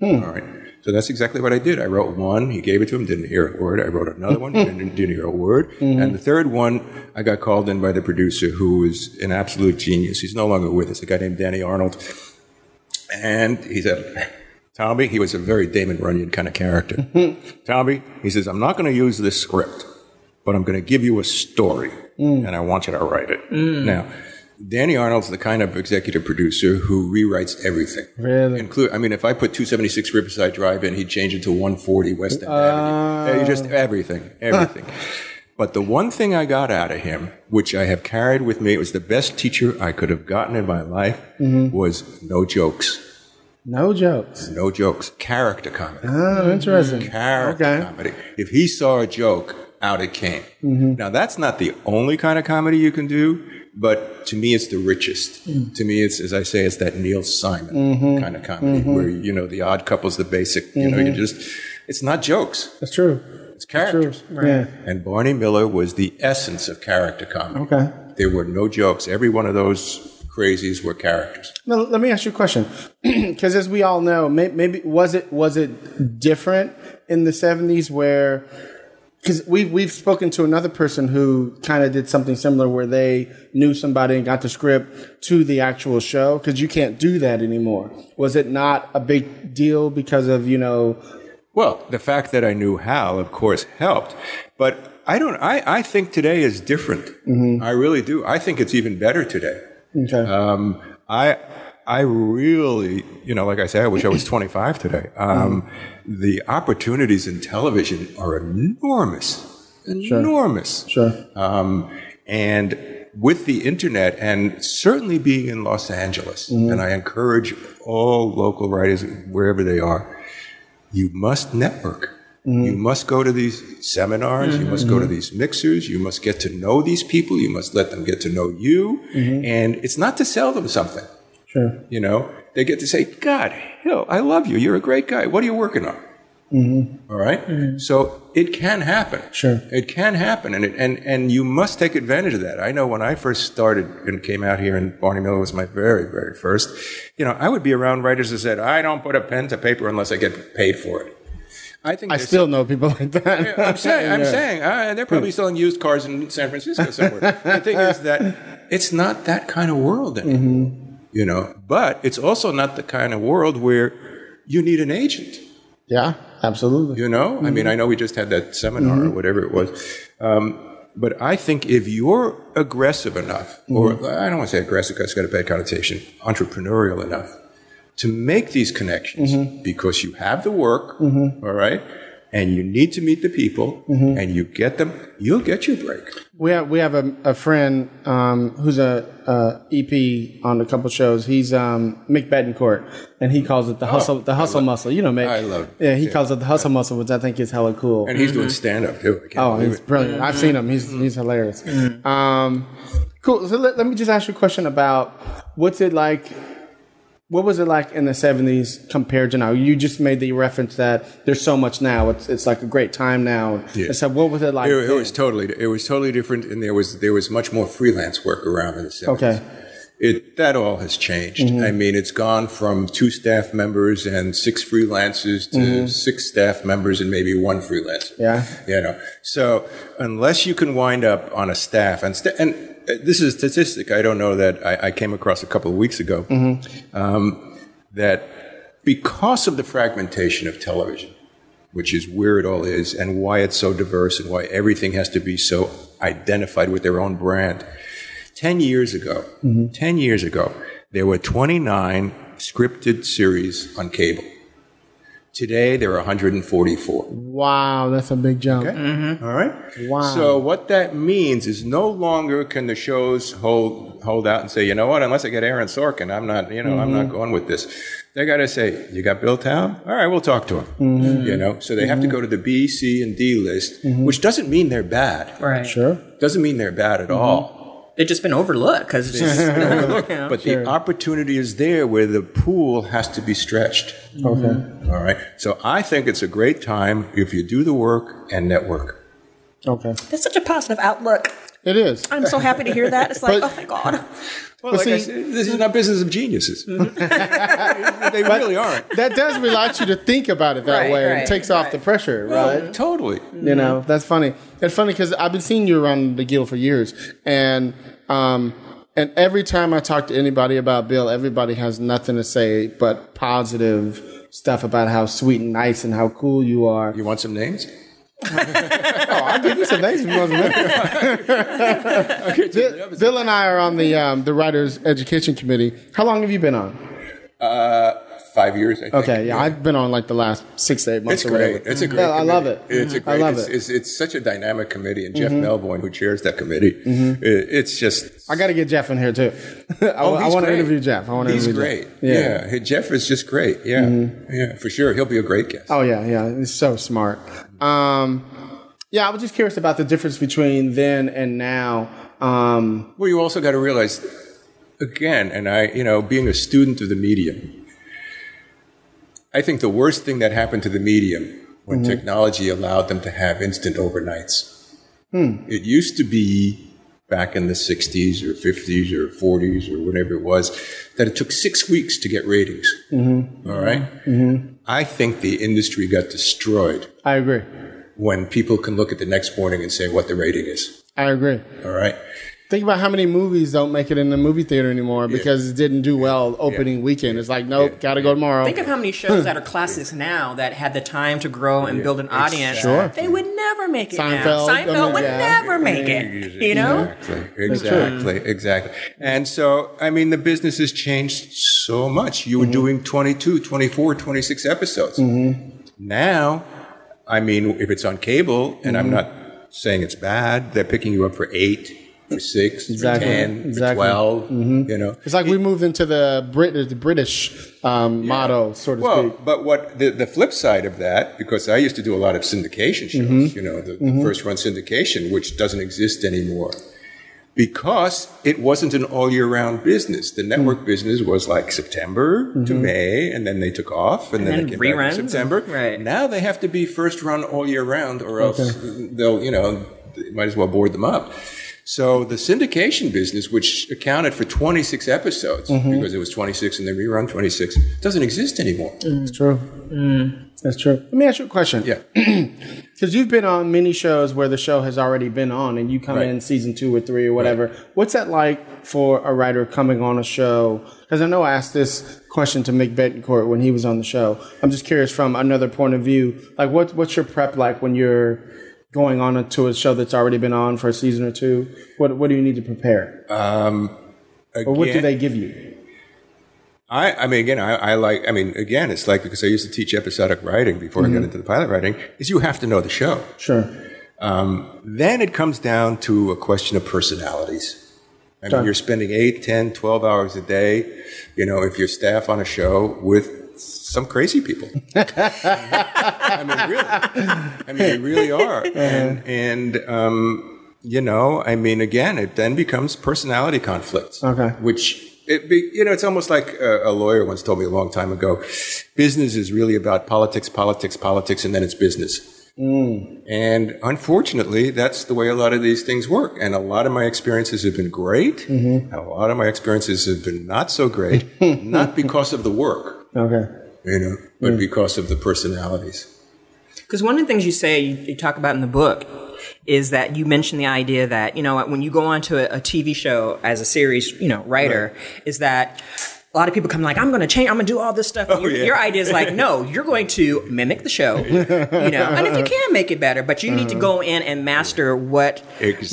Speaker 5: All right. So that's exactly what I did. I wrote one. He gave it to him. Didn't hear a word. I wrote another one. Didn't, didn't hear a word. Mm-hmm. And the third one, I got called in by the producer, who is an absolute genius. He's no longer with us. A guy named Danny Arnold. And he said, Tommy, he was a very Damon Runyon kind of character. Mm-hmm. Tommy, he says, I'm not going to use this script, but I'm going to give you a story, mm. and I want you to write it. Mm. Now, Danny Arnold's the kind of executive producer who rewrites everything.
Speaker 3: Really?
Speaker 5: Include, I mean, if I put 276 Riverside Drive in, he'd change it to 140 West End Avenue. Just everything, everything. But the one thing I got out of him, which I have carried with me, it was the best teacher I could have gotten in my life, was no jokes.
Speaker 3: no jokes.
Speaker 5: No jokes. Character comedy.
Speaker 3: Oh, interesting.
Speaker 5: Character
Speaker 3: Okay.
Speaker 5: comedy. If he saw a joke, out it came.
Speaker 3: Mm-hmm.
Speaker 5: Now, that's not the only kind of comedy you can do, but to me, it's the richest. Mm. To me, it's as I say, it's that Neil Simon
Speaker 3: Mm-hmm. mm-hmm.
Speaker 5: kind of comedy where you know the Odd Couple's the basic. You know, you mm-hmm. just it's not jokes,
Speaker 3: That's true.
Speaker 5: it's characters.
Speaker 3: Yeah.
Speaker 5: And Barney Miller was the essence of character comedy.
Speaker 3: Okay.
Speaker 5: There were no jokes. Every one of those crazies were characters.
Speaker 3: Now, let me ask you a question, because as we all know, may, maybe was it was it different in the '70s where? Because we've we've spoken to another person who kind of did something similar, where they knew somebody and got the script to the actual show. Because you can't do that anymore. Was it not a big deal because of you know?
Speaker 5: Well, the fact that I knew Hal, of course, helped. But I don't. I, I think today is different. I really do. I think it's even better today.
Speaker 3: Okay.
Speaker 5: Um, I I really, you know, like I say, I wish I was 25 today. Um, The opportunities in television are enormous, enormous.
Speaker 3: Sure.
Speaker 5: Um, and with the internet, and certainly being in Los Angeles, mm-hmm. and I encourage all local writers, wherever they are, you must network. Mm-hmm. You must go to these seminars. You must go to mm-hmm. these mixers. You must get to know these people. You must let them get to know you. And it's not to sell them something.
Speaker 3: Sure.
Speaker 5: You know, they get to say, God, Hill, I love you. You're a great guy. What are you working on? Mm-hmm. All right? Mm-hmm. So it can happen.
Speaker 3: Sure.
Speaker 5: It can happen. And, it, and, and you must take advantage of that. I know when I first started and came out here, and Barney Miller was my very, very first, you know, I would be around writers that said, I don't put a pen to paper unless I get paid for it. I think
Speaker 3: I still know people like that.
Speaker 5: I'm saying, I'm
Speaker 3: Yeah.
Speaker 5: saying, uh, they're probably hmm. selling used cars in San Francisco somewhere. the thing is that it's not that kind of world anymore, mm-hmm. You know. But it's also not the kind of world where you need an agent,
Speaker 3: Yeah, absolutely.
Speaker 5: you know. I mean, mm-hmm. I know we just had that seminar or mm-hmm. whatever it was, um, but I think if you're aggressive enough, or mm-hmm. I don't want to say aggressive because it's got a bad connotation, entrepreneurial enough to make these connections because you have the work, all right, and you need to meet the people, and you get them, you'll get your break.
Speaker 3: We have we have a, a friend um, who's a, a EP on a couple shows. He's um, Mick Betancourt, and he calls it the hustle the hustle muscle. You know, Mick.
Speaker 5: I love it.
Speaker 3: Yeah, he calls it the hustle muscle, which I think is hella cool.
Speaker 5: And he's doing stand up too.
Speaker 3: Oh, he's
Speaker 5: it.
Speaker 3: brilliant. I've seen him. He's he's hilarious. Um, cool. So let, let me just ask you a question about what's it like. What was it like in the '70s compared to now? You just made the reference that there's so much now. It's it's like a great time now.
Speaker 5: Yeah.
Speaker 3: So what was it like?
Speaker 5: It, it was totally it was totally different, and there was there was much more freelance work around in the 70s.
Speaker 3: okay.
Speaker 5: It that all has changed. I mean, it's gone from two staff members and six freelancers to six staff members and maybe one freelancer.
Speaker 3: Yeah.
Speaker 5: You know, so unless you can wind up on a staff and sta- and uh, this is a statistic I don't know that I, I came across a couple of weeks ago um, that because of the fragmentation of television, which is where it all is and why it's so diverse and why everything has to be so identified with their own brand. 10 years ago, mm-hmm. 10 years ago, there were 29 scripted series on cable. Today, there are 144.
Speaker 3: Wow, that's a big jump. Mm-hmm.
Speaker 5: All right.
Speaker 3: Wow.
Speaker 5: So what that means is no longer can the shows hold hold out and say, you know what, unless I get Aaron Sorkin, I'm not, you know, I'm not mm-hmm. going with this. They got to say, you got Bill Taub? All right, we'll talk to him. You know, so they have to go to the B, C, and D list, which doesn't mean they're bad.
Speaker 4: Right.
Speaker 3: Sure.
Speaker 5: Doesn't mean they're bad at all.
Speaker 4: They've just been overlooked because it's just,
Speaker 5: But the opportunity is there where the pool has to be stretched. Mm-hmm.
Speaker 3: Okay.
Speaker 5: All right. So I think it's a great time if you do the work and network.
Speaker 3: Okay.
Speaker 4: That's such a positive outlook.
Speaker 3: It is.
Speaker 4: I'm so happy to hear that. It's like,
Speaker 3: But-
Speaker 4: oh my god.
Speaker 5: Well,
Speaker 3: But
Speaker 5: like
Speaker 3: see-
Speaker 5: said, this is not business of geniuses. they really aren't.
Speaker 3: That does relax you to think about it that
Speaker 4: Right,
Speaker 3: way.
Speaker 4: right,
Speaker 3: it takes off the pressure, right?
Speaker 5: Totally.
Speaker 3: You know, that's funny. It's funny because I've been seeing you around the guild for years, and um, and every time I talk to anybody about Bill, everybody has nothing to say but positive stuff about how sweet and nice and how cool you are.
Speaker 5: You want some names?
Speaker 3: Oh, I'll give you some names if you want some. Bill, Bill and I are on the um, the Writers Education Committee. How long have you been on?
Speaker 5: Uh, five years. I think.
Speaker 3: Okay, yeah, I've been on like the last six to eight months.
Speaker 5: It's great. It's a great.
Speaker 3: Yeah, I love it.
Speaker 5: It's a
Speaker 3: I
Speaker 5: great.
Speaker 3: I love
Speaker 5: it's,
Speaker 3: it. Mm-hmm.
Speaker 5: It's, it's such a dynamic committee, and Jeff Melvoin, who chairs that committee, it- it's just.
Speaker 3: I got to get Jeff in here too. I,
Speaker 5: Oh,
Speaker 3: I want to interview Jeff. I want to
Speaker 5: He's great.
Speaker 3: Jeff.
Speaker 5: Yeah. Hey, Jeff is just great. Yeah, yeah, for sure. He'll be a great guest.
Speaker 3: Oh yeah, yeah. He's so smart. Um, yeah, I was just curious about the difference between then and now. Um,
Speaker 5: Well, you also got to realize, again, and I, you know, being a student of the medium, I think the worst thing that happened to the medium when technology allowed them to have instant overnights. It used to be back in the 60s or 50s or 40s or whatever it was that it took six weeks to get ratings. All right? I think the industry got destroyed
Speaker 3: I agree.
Speaker 5: when people can look at the next morning and say what the rating is.
Speaker 3: I agree.
Speaker 5: All right?
Speaker 3: Think about how many movies don't make it in the movie theater anymore because it didn't do well opening weekend. It's like, nope, got to go tomorrow.
Speaker 4: Think of how many shows that are classics now that had the time to grow and build an audience.
Speaker 3: Sure.
Speaker 4: They would never make it
Speaker 3: Seinfeld,
Speaker 4: now.
Speaker 3: I
Speaker 4: Seinfeld
Speaker 3: mean,
Speaker 4: would
Speaker 3: yeah.
Speaker 4: never make it. You know?
Speaker 5: Exactly. Exactly. Exactly. And so, I mean, the business has changed so much. You were mm-hmm. doing 22, 24, 26 episodes. Mm-hmm. Now, I mean, if it's on cable, and I'm mm-hmm. not saying it's bad, they're picking you up for eight, for six,
Speaker 3: Exactly.
Speaker 5: for 10,
Speaker 3: Exactly.
Speaker 5: for 12, you know.
Speaker 3: It's like we moved into the Brit the British um, motto, so to
Speaker 5: Well,
Speaker 3: speak.
Speaker 5: but what the, the flip side of that, because I used to do a lot of syndication shows,
Speaker 3: Mm-hmm.
Speaker 5: you know, the, the first run syndication, which doesn't exist anymore. Because it wasn't an all year round business. The network
Speaker 3: Mm.
Speaker 5: business was like September to
Speaker 3: Mm-hmm.
Speaker 5: May, and then they took off, and, then,
Speaker 4: then
Speaker 5: they came back in September.
Speaker 4: right.
Speaker 5: Now they have to be first run all year round, or else they'll, you know, might as well board them up. So the syndication business, which accounted for 26 episodes,
Speaker 3: Mm-hmm.
Speaker 5: because it was 26 and then rerun 26, doesn't exist anymore.
Speaker 3: It's true. That's true. Let me ask you a question.
Speaker 5: Yeah.
Speaker 3: Because you've been on many shows where the show has already been on and you come
Speaker 5: Right.
Speaker 3: in season two or three or whatever. What's that like for a writer coming on a show? Because I know I asked this question to Mick Betancourt when he was on the show. I'm just curious from another point of view. Like, what, what's your prep like when you're going on to a show that's already been on for a season or two? What, what do you need to prepare?
Speaker 5: Um,
Speaker 3: or what do they give you?
Speaker 5: I, I mean, again, I, I like, I mean, again, it's like because I used to teach episodic writing before I got into the pilot writing, is you have to know the show.
Speaker 3: Sure.
Speaker 5: Um, then it comes down to a question of personalities. I mean,
Speaker 3: Sure.
Speaker 5: you're spending 8, 10, 12 hours a day, you know, if you're staff on a show with some crazy people. I mean, really. I mean, they really are. Uh-huh. And, and um, you know, I mean, again, it then becomes personality conflicts.
Speaker 3: Okay.
Speaker 5: Which, it be, you know, it's almost like a, a lawyer once told me a long time ago business is really about politics, politics, politics, and then it's business. Mm. And unfortunately, that's the way a lot of these things work. And a lot of my experiences have been great, and a lot of my experiences have been not so great, not because of the work,
Speaker 3: Okay.
Speaker 5: you know, but because of the personalities.
Speaker 4: Because one of the things you say, you, you talk about in the book, is that you mention the idea that, you know, when you go onto a, a TV show as a series, you know, writer, is that a lot of people come like, I'm going to change, I'm going to do all this stuff. And your,
Speaker 5: yeah.
Speaker 4: your idea is like, no, you're going to mimic the show, you know, and if you can make it better, but you need to go in and master what,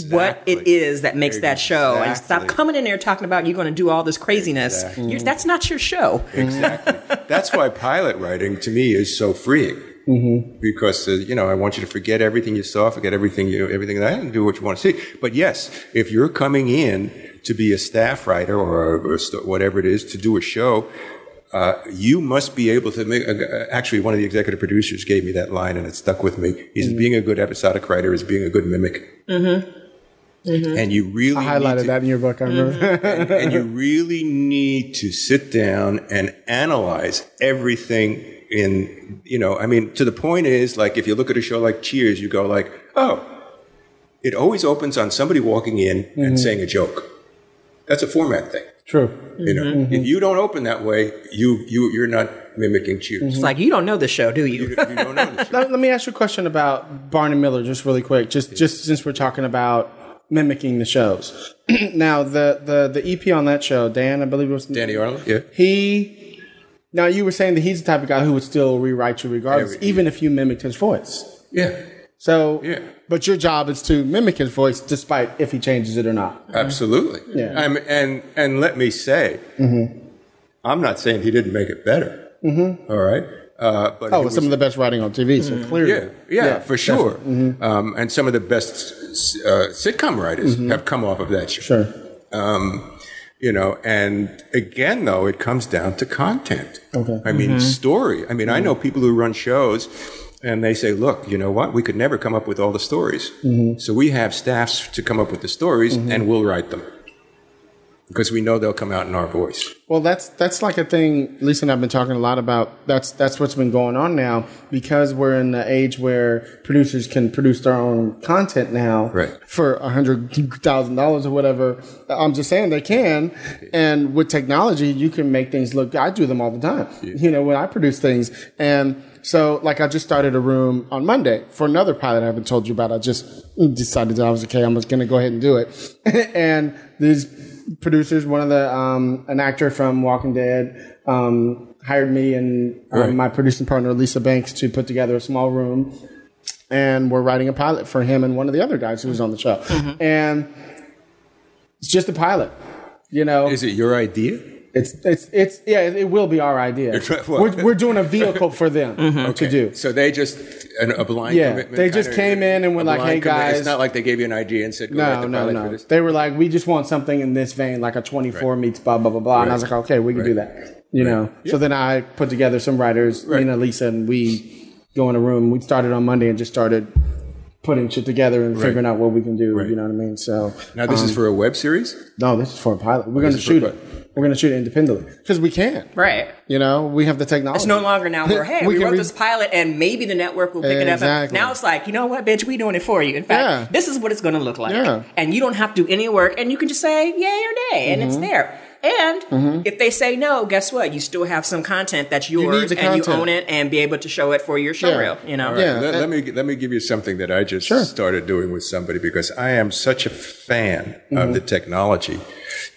Speaker 4: what it is that makes that show and stop coming in there talking about you're going to do all this craziness.
Speaker 5: Exactly.
Speaker 4: That's not your show.
Speaker 5: Exactly. That's why pilot writing to me is so freeing. Mm-hmm. Because uh, you know, I want you to forget everything you saw, forget everything you, everything that, and do what you want to see. But yes, if you're coming in to be a staff writer or, or whatever it is to do a show, uh, you must be able to make. Uh, actually, one of the executive producers gave me that line, and it stuck with me. Is being a good episodic writer is being a good mimic. Mm-hmm. And you really
Speaker 3: I highlighted
Speaker 5: to-
Speaker 3: that in your book. I remember.
Speaker 5: and, and you really need to sit down and analyze everything in you know i mean to the point is like if you look at a show like cheers you go like oh it always opens on somebody walking in and saying a joke that's a format thing
Speaker 3: True.
Speaker 5: you know mm-hmm. if you don't open that way you you you're not mimicking cheers
Speaker 4: It's like, you don't know the show, do you?
Speaker 5: you, you don't know the show.
Speaker 3: Let, let me ask you a question about Barney Miller, just really quick. Just just since we're talking about mimicking the shows. now the, the the EP on that show, Dan, I believe it was
Speaker 5: danny arnold yeah
Speaker 3: He now you were saying that he's the type of guy who would still rewrite you regardless,
Speaker 5: Every-
Speaker 3: even if you mimicked his voice.
Speaker 5: yeah
Speaker 3: So,
Speaker 5: Yeah.
Speaker 3: But your job is to mimic his voice, despite if he changes it or not.
Speaker 5: Absolutely.
Speaker 3: Yeah.
Speaker 5: I'm, and and let me say, I'm not saying he didn't make it better. Mm-hmm. right. Uh, but
Speaker 3: Oh,
Speaker 5: he
Speaker 3: it's some of the best writing on TV, so clearly,
Speaker 5: yeah, yeah, for sure. Um, and some of the best uh, sitcom writers have come off of that show.
Speaker 3: sure.
Speaker 5: Um, you know, and again, though, it comes down to content.
Speaker 3: Okay.
Speaker 5: I mean, story. I mean, I know people who run shows, and they say, "Look, you know what? We could never come up with all the stories,
Speaker 3: Mm-hmm.
Speaker 5: so we have staffs to come up with the stories, and we'll write them because we know they'll come out in our voice."
Speaker 3: Well, that's that's like a thing. Lisa and I've been talking a lot about. That's that's what's been going on now because we're in the age where producers can produce their own content now
Speaker 5: Right.
Speaker 3: for a hundred thousand dollars or whatever. I'm just saying they can, and with technology, you can make things look. I do them all the time. You know, when I produce things, and so like I just started a room on Monday for another pilot I haven't told you about. I just decided that I was okay. I'm just going to go ahead and do it, and these producers, one of the um, an actor from Walking Dead, um, hired me and um,
Speaker 5: Right.
Speaker 3: my producing partner Lisa Banks to put together a small room, and we're writing a pilot for him and one of the other guys who was on the show, and it's just a pilot. You know,
Speaker 5: Is it your idea?
Speaker 3: It's it's it's yeah, it, it will be our idea.
Speaker 5: well-
Speaker 3: we're, we're doing a vehicle for them to do.
Speaker 5: So they just an, a blind
Speaker 3: Yeah,
Speaker 5: commitment.
Speaker 3: they just came in and were like, "Hey, guys."
Speaker 5: It's not like they gave you an idea and said, "Go write
Speaker 3: No,
Speaker 5: the
Speaker 3: no,
Speaker 5: for
Speaker 3: no.
Speaker 5: this."
Speaker 3: They were like, we just want something in this vein, like a 24 meets blah, blah, blah, blah. And I was like, okay, we can do that. You know? So then I put together some writers,
Speaker 5: Right.
Speaker 3: Nina, Lisa, and we go in a room. We started on Monday and just started putting shit together and figuring out what we can do.
Speaker 5: Right.
Speaker 3: You know what I mean? So,
Speaker 5: Now this
Speaker 3: um,
Speaker 5: is for a web series.
Speaker 3: no, this is for a pilot. We're going to
Speaker 5: This is for
Speaker 3: shoot it. We're going to shoot it independently because we can.
Speaker 4: Right.
Speaker 3: You know, we have the technology.
Speaker 4: It's no longer now where, hey, we,
Speaker 3: can
Speaker 4: wrote
Speaker 3: re-
Speaker 4: this pilot and maybe the network will pick it up.
Speaker 3: Exactly.
Speaker 4: Now it's like, you know what, bitch, we doing it for you. In fact,
Speaker 3: Yeah.
Speaker 4: this is what it's going to look like.
Speaker 3: Yeah.
Speaker 4: And you don't have to do any work and you can just say yay or nay and it's
Speaker 3: Mm-hmm.
Speaker 4: there. And if they say no, guess what? You still have some content that's
Speaker 3: need
Speaker 4: yours
Speaker 3: the
Speaker 4: and you own it and be able to show it for your show
Speaker 3: Yeah.
Speaker 4: reel, you know?
Speaker 3: Yeah.
Speaker 5: Let, let me let me give you something that I just
Speaker 3: Sure.
Speaker 5: started doing with somebody because I am such a fan
Speaker 3: Mm-hmm.
Speaker 5: of the technology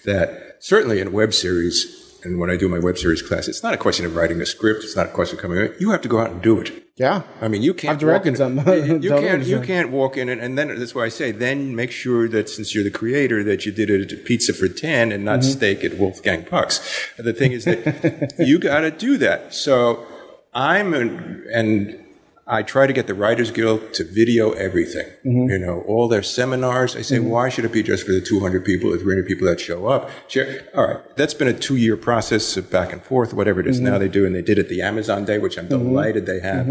Speaker 5: that certainly in web series and when I do my web series class, it's not a question of writing a script. It's not a question of coming in. You have to go out and do it.
Speaker 3: Yeah.
Speaker 5: I mean, you can't.
Speaker 3: I've directed
Speaker 5: walk in,
Speaker 3: some
Speaker 5: You, you can't. You can't walk in and, and then that's why I say then make sure that since you're the creator that you did it at pizza for ten and not
Speaker 3: Mm-hmm.
Speaker 5: steak at Wolfgang Puck's. The thing is that you got to do that. So I'm an, and I try to get the Writers Guild to video everything.
Speaker 3: Mm-hmm.
Speaker 5: You know, all their seminars. I say, why should it be just for the 200 people or 300 people that show up? Share. All right, that's been a two-year process of back and forth, whatever it is
Speaker 3: Mm-hmm.
Speaker 5: now they do, and they did it at the Amazon Day, which I'm delighted they have.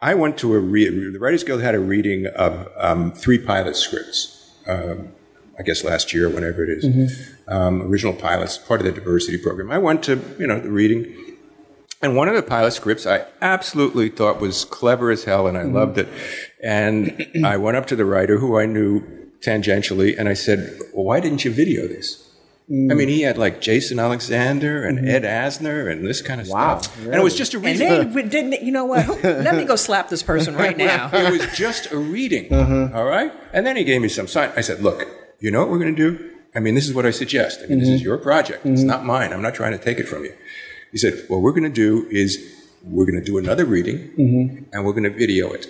Speaker 5: I went to a re- the Writers Guild had a reading of um, three pilot scripts. Um, I guess last year, whenever it is, um, original pilots, part of the diversity program. I went to you know the reading, and one of the pilot scripts I absolutely thought was clever as hell, and I loved it. And I went up to the writer, who I knew tangentially, and I said, well, "Why didn't you video this?" I mean, he had like Jason Alexander and Ed Asner and this kind of
Speaker 3: Wow,
Speaker 5: stuff, and it was just a
Speaker 4: And
Speaker 5: reading.
Speaker 4: they didn't, you know what? Let me go slap this person right now.
Speaker 5: it was just a reading.
Speaker 3: Uh-huh.
Speaker 5: all right. And then he gave me some sign. I said, look, you know what we're going to do? I mean, this is what I suggest. I mean, this is
Speaker 3: Mm-hmm.
Speaker 5: your project. It's not mine. I'm not trying to take it from you. He said, what we're going to do is we're going to do another reading
Speaker 3: Mm-hmm.
Speaker 5: and we're going to video it.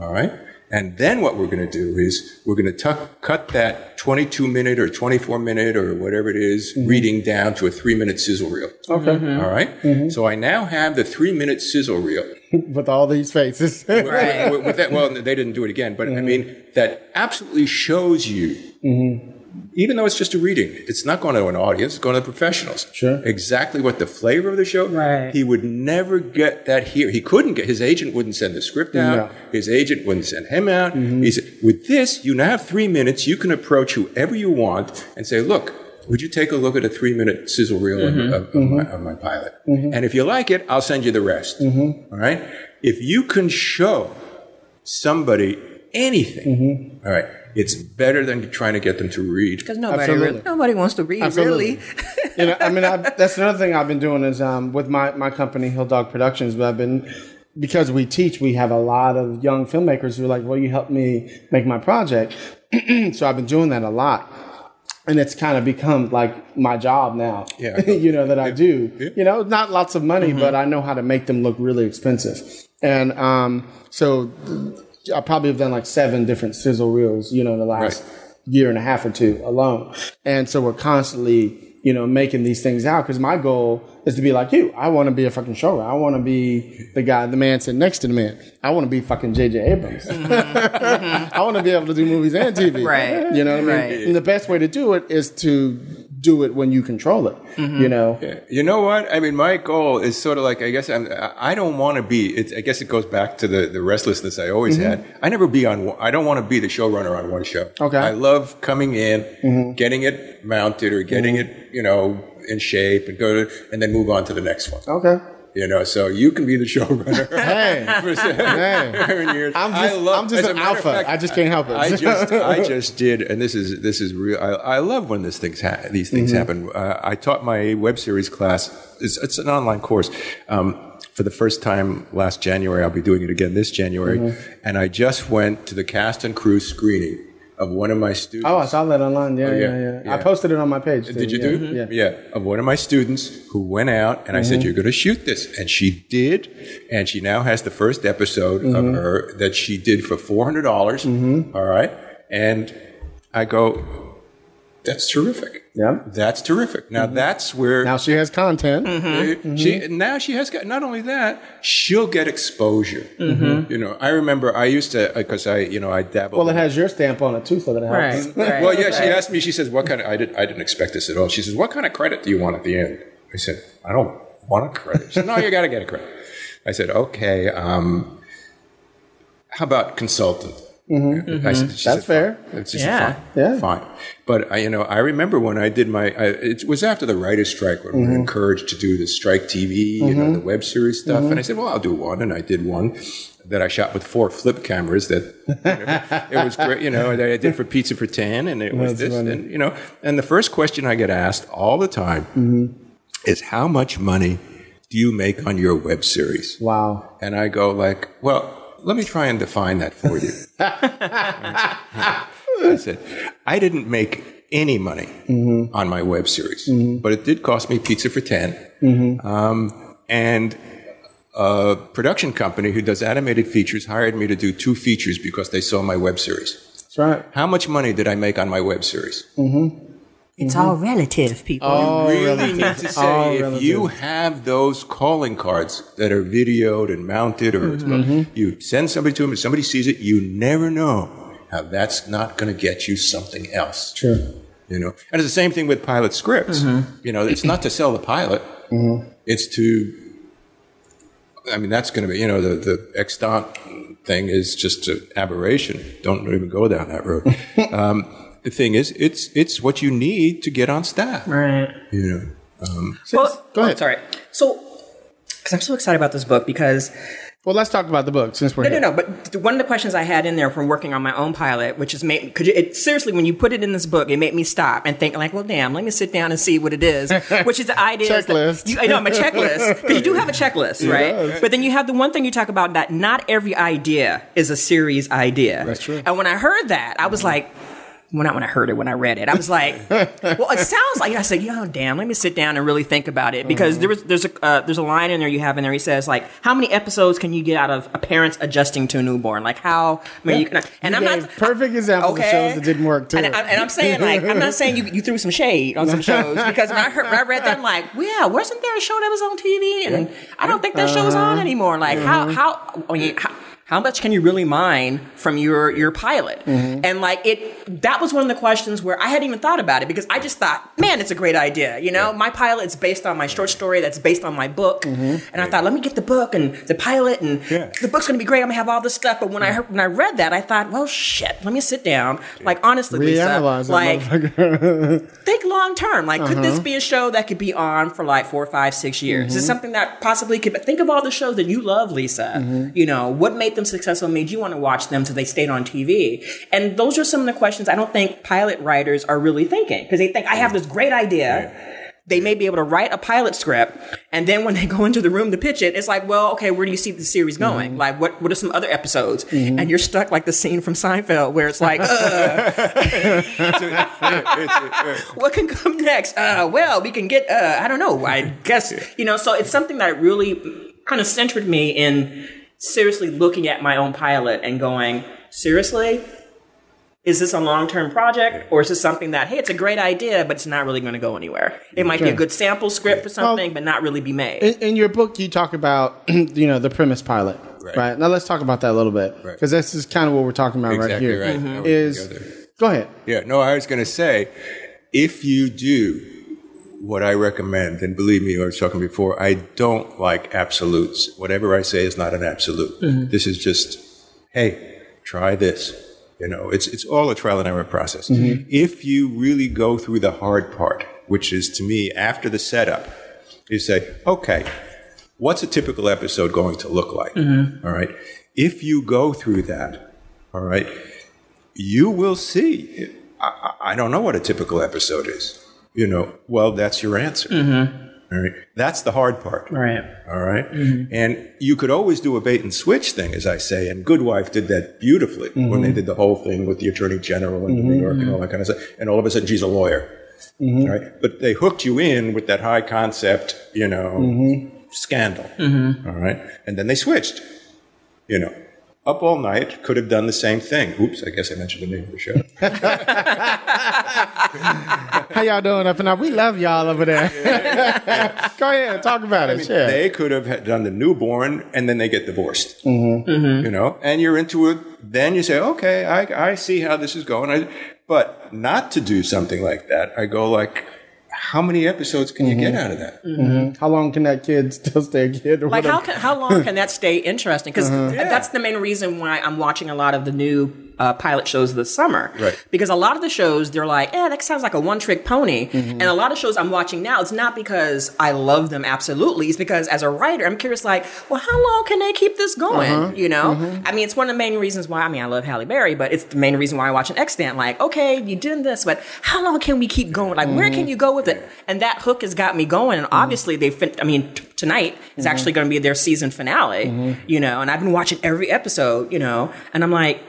Speaker 5: All right. And then what we're going to do is we're going to tuck, cut that 22 minute or 24 minute or whatever it is reading down to a three minute sizzle reel.
Speaker 3: Mm-hmm. Okay.
Speaker 5: All right? So I now have the three minute sizzle reel
Speaker 3: With all these faces.
Speaker 4: Right.
Speaker 5: with, with that, well, they didn't do it again, but I mean, that absolutely shows you, even though it's just a reading, it's not going to an audience, it's going to the professionals.
Speaker 3: Sure.
Speaker 5: Exactly what the flavor of the show.
Speaker 4: Right.
Speaker 5: He would never get that here. He couldn't get, his agent wouldn't send the script out.
Speaker 3: No.
Speaker 5: His agent wouldn't send him out. Mm-hmm. He said, with this, you now have three minutes. You can approach whoever you want and say, look, would you take a look at a three minute sizzle reel of, mm-hmm. of, of mm-hmm. my, of my pilot? And if you like it, I'll send you the rest. All right. If you can show somebody anything, all right, it's better than trying to get them to read.
Speaker 4: Because nobody, really, nobody wants to read,
Speaker 3: Absolutely.
Speaker 4: really.
Speaker 3: you know, I mean, I, that's another thing I've been doing is um, with my, my company, Hill Dog Productions, but I've been, because we teach, we have a lot of young filmmakers who are like, well, you help me make my project? so I've been doing that a lot. And it's kind of become like my job now.
Speaker 5: Yeah.
Speaker 3: you know, that I do. You know, not lots of money, but I know how to make them look really expensive. And um, so I probably have done like seven different sizzle reels, you know, in the last
Speaker 5: Right.
Speaker 3: year and a half or two alone. And so we're constantly, you know, making these things out because my goal is to be like you. I want to be a fucking showrunner. I want to be the guy, the man sitting next to the man. I want to be fucking JJ Abrams. Mm-hmm. Mm-hmm. I want to be able to do movies and TV.
Speaker 4: Right.
Speaker 3: You know what I mean?
Speaker 4: Right.
Speaker 3: And the best way to do it is to do it when you control it. Mm-hmm. You know,
Speaker 5: You know what? I mean, my goal is sort of like I guess I'm, I don't want to be. It's, I guess it goes back to the, the restlessness I always mm-hmm. had. I never be on. I don't want to be the showrunner on one show.
Speaker 3: Okay.
Speaker 5: I love coming in, mm-hmm. getting it mounted or getting it, you know, in shape, and go to, and then move on to the next one.
Speaker 3: okay.
Speaker 5: You know, so you can be the showrunner.
Speaker 3: Hey,
Speaker 5: years.
Speaker 3: I'm
Speaker 5: I
Speaker 3: just-
Speaker 5: love-
Speaker 3: I'm just an alpha. I just can't help it.
Speaker 5: I just, I just did, and this is this is real. I, I love when this things ha- these things
Speaker 3: Mm-hmm.
Speaker 5: happen. Uh, I taught my web series class. It's, it's an online course. Um, for the first time last January, I'll be doing it again this January,
Speaker 3: Mm-hmm.
Speaker 5: and I just went to the cast and crew screening of one of my students.
Speaker 3: Oh, I saw that online. Yeah,
Speaker 5: Oh,
Speaker 3: yeah,
Speaker 5: yeah,
Speaker 3: yeah, I posted it on my page. too.
Speaker 5: Did you
Speaker 3: yeah.
Speaker 5: do?
Speaker 3: Yeah.
Speaker 5: Yeah, of one of my students who went out and I said,
Speaker 3: Mm-hmm.
Speaker 5: "You're going to shoot this," and she did, and she now has the first episode
Speaker 3: Mm-hmm.
Speaker 5: of her that she did for four hundred dollars. right, and I go, "That's terrific.
Speaker 3: Yeah.
Speaker 5: That's terrific." Now mm-hmm. that's where
Speaker 3: Now she has content.
Speaker 5: uh, She now she has got not only that she'll get exposure. You know, I remember I used to uh, because I you know I dabbled.
Speaker 3: Well, it has your stamp on it too, so that it helps.
Speaker 4: Right. right
Speaker 5: well, yeah, she asked me, she says, what kind of, I, did, I didn't expect this at all. She says, what kind of credit do you want at the end? I said, I don't want a credit. She said, no, you got to get a credit. I said, okay, um, how about consultant? Mm-hmm. Mm-hmm. I said, she
Speaker 3: That's
Speaker 5: said,
Speaker 3: fair.
Speaker 5: "Fine." She said,
Speaker 4: Yeah.
Speaker 5: fine,
Speaker 3: Yeah.
Speaker 5: fine. But I, you know, I remember when I did my, I, it was after the writer's strike when we were mm-hmm. encouraged to do the strike TV, you know, the web series stuff. And I said, well, I'll do one. And I did one that I shot with four flip cameras that you know, it was great, you know, that I did for Pizza for 10 and it was
Speaker 3: That's
Speaker 5: this
Speaker 3: funny.
Speaker 5: and, you know, and the first question I get asked all the time is how much money do you make on your web series?
Speaker 3: Wow.
Speaker 5: And I go like, well, let me try and define that for you. I said, I didn't make any money mm-hmm. on my web series, mm-hmm. but it did cost me pizza for 10. Mm-hmm. Um, and a production company who does animated features hired me to do two features because they saw my web series.
Speaker 3: That's right.
Speaker 5: How much money did I make on my web series?
Speaker 4: It's all relative, people.
Speaker 3: Oh,
Speaker 5: really
Speaker 3: relative.
Speaker 5: need to say
Speaker 3: Oh,
Speaker 5: if
Speaker 3: relative.
Speaker 5: you have those calling cards that are videoed and mounted or
Speaker 3: Mm-hmm.
Speaker 5: you send somebody to them and somebody sees it you never know how that's not going to get you something else
Speaker 3: Sure.
Speaker 5: you know and it's the same thing with pilot scripts you know it's not to sell the pilot it's to i mean that's going to be you know the the extant thing is just an aberration don't even go down that road um, the thing is it's it's what you need to get on staff
Speaker 4: Right.
Speaker 5: you know um,
Speaker 4: Well,
Speaker 3: Go ahead.
Speaker 4: oh, sorry. So, because I'm so excited about this book because
Speaker 3: Well, let's talk about the book since we're
Speaker 4: no,
Speaker 3: here.
Speaker 4: no, no. But one of the questions I had in there from working on my own pilot, which is made, could you, it, seriously, when you put it in this book, it made me stop and think like, well, damn, let me sit down and see what it is. Which is the idea. is that-
Speaker 3: Checklist.
Speaker 4: you, I know, my checklist. Because you do have a checklist, right?
Speaker 3: does.
Speaker 4: But then you have the one thing you talk about that not every idea is a series idea. That's
Speaker 3: true.
Speaker 4: And when I heard that, I was like, well, not when I heard it, when I read it, I was like, well, it sounds like I said, yo, damn, let me sit down and really think about it because there was there's a uh, there's a line in there you have in there. He says like, how many episodes can you get out of a parents adjusting to a newborn? Like how? I mean, you can, and
Speaker 3: You
Speaker 4: I'm not
Speaker 3: perfect examples of shows that didn't work, too.
Speaker 4: And, I, and I'm saying like, I'm not saying you you threw some shade on some shows because when I heard when I read that, I'm like, well, yeah, wasn't there a show that was on TV? And I don't think that show's
Speaker 3: Uh-huh.
Speaker 4: on anymore. Like how how I mean, how, how much can you really mine from your your pilot?
Speaker 3: Mm-hmm.
Speaker 4: And like it, that was one of the questions where I hadn't even thought about it because I just thought, man, it's a great idea. You know, my pilot's based on my short story that's based on my book,
Speaker 3: Mm-hmm.
Speaker 4: and I thought, let me get the book and the pilot, and
Speaker 5: Yeah.
Speaker 4: the book's gonna be great. I'm gonna have all this stuff. But when I heard, when I read that, I thought, well, shit, let me sit down. Like honestly, Lisa, like think long term. Like, could
Speaker 3: Uh-huh.
Speaker 4: this be a show that could be on for like four, five, six years?
Speaker 3: Mm-hmm.
Speaker 4: Is it something that possibly could? Think of all the shows that you love, Lisa.
Speaker 3: Mm-hmm.
Speaker 4: You know, what made them successful? Made you want to watch them so they stayed on TV? And those are some of the questions I don't think pilot writers are really thinking because they think I have this great idea. They may be able to write a pilot script, and then when they go into the room to pitch it, it's like, well, okay, where do you see the series going?
Speaker 3: Mm-hmm.
Speaker 4: Like, what what are some other episodes? And you're stuck like the scene from Seinfeld where it's like, uh, what can come next? Uh, well, we can get, uh, I don't know, I guess, you know, so it's something that really kind of centered me in seriously looking at my own pilot and going, seriously? Is this a long term project or is this something that, hey, it's a great idea, but it's not really going to go anywhere? It might be a good sample script for something, but not really be made.
Speaker 3: in, in your book, you talk about you know the premise pilot, right?
Speaker 5: Right.
Speaker 3: Now let's talk about that a little bit
Speaker 5: Right.
Speaker 3: because this is kind of what we're talking about right
Speaker 5: Exactly
Speaker 3: here.
Speaker 5: right. Mhm.
Speaker 3: Is
Speaker 5: go
Speaker 3: go ahead.
Speaker 5: Yeah, no, I was going to say, if you do what I recommend, and believe me, I was talking before, I don't like absolutes. Whatever I say is not an absolute. Mm-hmm. This is just, hey, try this. You know, it's it's all a trial and error process. Mm-hmm. If you really go through the hard part, which is to me after the setup, you say, okay, what's a typical episode going to look like? Mm-hmm. All right. If you go through that, all right, you will see. I, I I don't know what a typical episode is. You know, well, that's your answer. Mm-hmm. All right. That's the hard part.
Speaker 4: Right.
Speaker 5: All right? Mm-hmm. And you could always do a bait and switch thing, as I say. And Good Wife did that beautifully when mm-hmm. they did the whole thing with the Attorney General in New York and all that kind of stuff. And all of a sudden, she's a lawyer. All right? But they hooked you in with that high concept, you know, scandal. All right? And then they switched. You know, Up All Night could have done the same thing. Oops, I guess I mentioned the name of the show.
Speaker 3: How y'all doing up and up? We love y'all over there. Go ahead, talk about it. Share.
Speaker 5: They could have done the newborn and then they get divorced. Mm-hmm. Mm-hmm. You know, and you're into it. Then you say, okay, I, I see how this is going. I, but not to do something like that, I go like, how many episodes can you get mm-hmm. out of that? Mm-hmm. Mm-hmm.
Speaker 3: How long can that kid still stay a kid? Or
Speaker 4: Like how can, how long can that stay interesting? Because
Speaker 3: Uh-huh.
Speaker 4: that's the main reason why I'm watching a lot of the new uh, pilot shows this summer.
Speaker 5: Right.
Speaker 4: Because a lot of the shows they're like, eh, that sounds like a one trick pony.
Speaker 3: Mm-hmm.
Speaker 4: And a lot of shows I'm watching now, it's not because I love them absolutely. It's because as a writer, I'm curious, like, well, how long can they keep this going?
Speaker 3: Uh-huh.
Speaker 4: You know,
Speaker 3: Mm-hmm.
Speaker 4: I mean, it's one of the main reasons why. I mean, I love Halle Berry, but it's the main reason why I watch an extant. Like, okay, you did this, but how long can we keep going? Like, where
Speaker 3: Mm-hmm.
Speaker 4: can you go with it? And that hook has got me going. And obviously, they. Fin- I mean, t- tonight
Speaker 3: Mm-hmm.
Speaker 4: is actually going to be their season finale. You know, and I've been watching every episode. You know, and I'm like.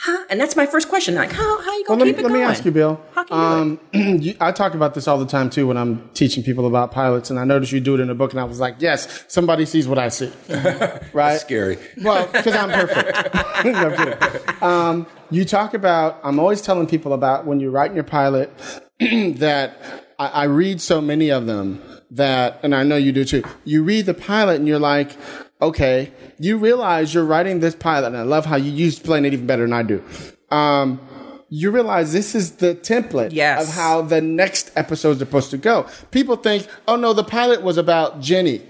Speaker 4: Huh? And that's my first question. Like, how how you gonna
Speaker 3: let me,
Speaker 4: keep it
Speaker 3: let me ask you, Bill.
Speaker 4: How can you do it?
Speaker 3: Um, I talk about this all the time too when I'm teaching people about pilots, and I noticed you do it in a book, and I was like, yes, somebody sees what I see, right?
Speaker 5: Scary.
Speaker 3: Well, because I'm perfect. no, I'm kidding. Um, you talk about. I'm always telling people about when you're writing your pilot that I, I read so many of them that, and I know you do too. You read the pilot and you're like, okay, you realize you're writing this pilot, and I love how you you explain it even better than I do. Um, you realize this is the template
Speaker 4: Yes.
Speaker 3: of how the next episode is supposed to go. People think, oh no, the pilot was about Jenny.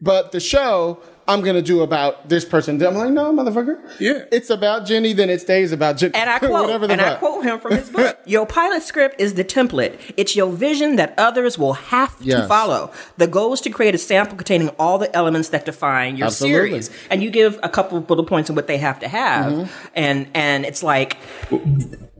Speaker 3: But the show, I'm gonna do about this person. I'm like, no, motherfucker.
Speaker 5: Yeah.
Speaker 3: It's about Jenny, then it stays about Jenny.
Speaker 4: And I quote,
Speaker 3: Whatever the
Speaker 4: and I quote him from his book. Your pilot script is the template. It's your vision that others will have to follow. The goal is to create a sample containing all the elements that define your
Speaker 3: Absolutely.
Speaker 4: series, and you give a couple of bullet points on what they have to have,
Speaker 3: Mm-hmm.
Speaker 4: and and it's like,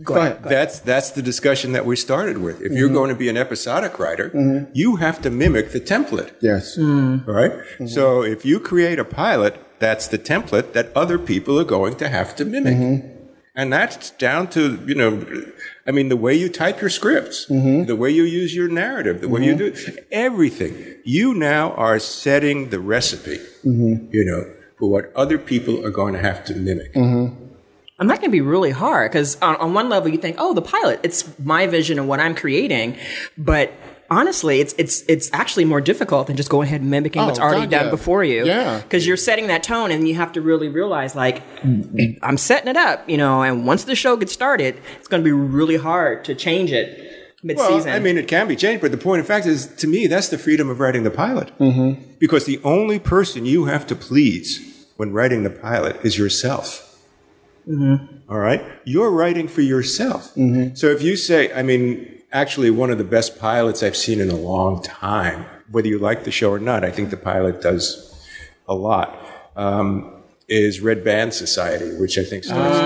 Speaker 3: Go ahead.
Speaker 5: That's that's the discussion that we started with. If you're mm-hmm. going to be an episodic writer, mm-hmm. you have to mimic the template.
Speaker 3: Yes.
Speaker 5: All right? So if you create a pilot, that's the template that other people are going to have to mimic. And that's down to, you know, I mean, the way you type your scripts, the way you use your narrative, the way you do everything. You now are setting the recipe, you know, for what other people are going to have to mimic.
Speaker 4: And that can be really hard because on, on one level you think, oh, the pilot, it's my vision and what I'm creating, but honestly, it's it's it's actually more difficult than just going ahead and mimicking what's
Speaker 3: Oh,
Speaker 4: already
Speaker 3: God,
Speaker 4: done
Speaker 3: yeah.
Speaker 4: before you.
Speaker 3: Yeah.
Speaker 4: because you're setting that tone, and you have to really realize, like, I'm setting it up, you know. And once the show gets started, it's going to be really hard to change it mid-season.
Speaker 5: Well, I mean, it can be changed, but the point of fact is, to me, that's the freedom of writing the pilot. Mm-hmm. Because the only person you have to please when writing the pilot is yourself. All right? You're writing for yourself. So if you say, I mean, actually, one of the best pilots I've seen in a long time, whether you like the show or not, I think the pilot does a lot. Um, is Red Band Society, which I think starts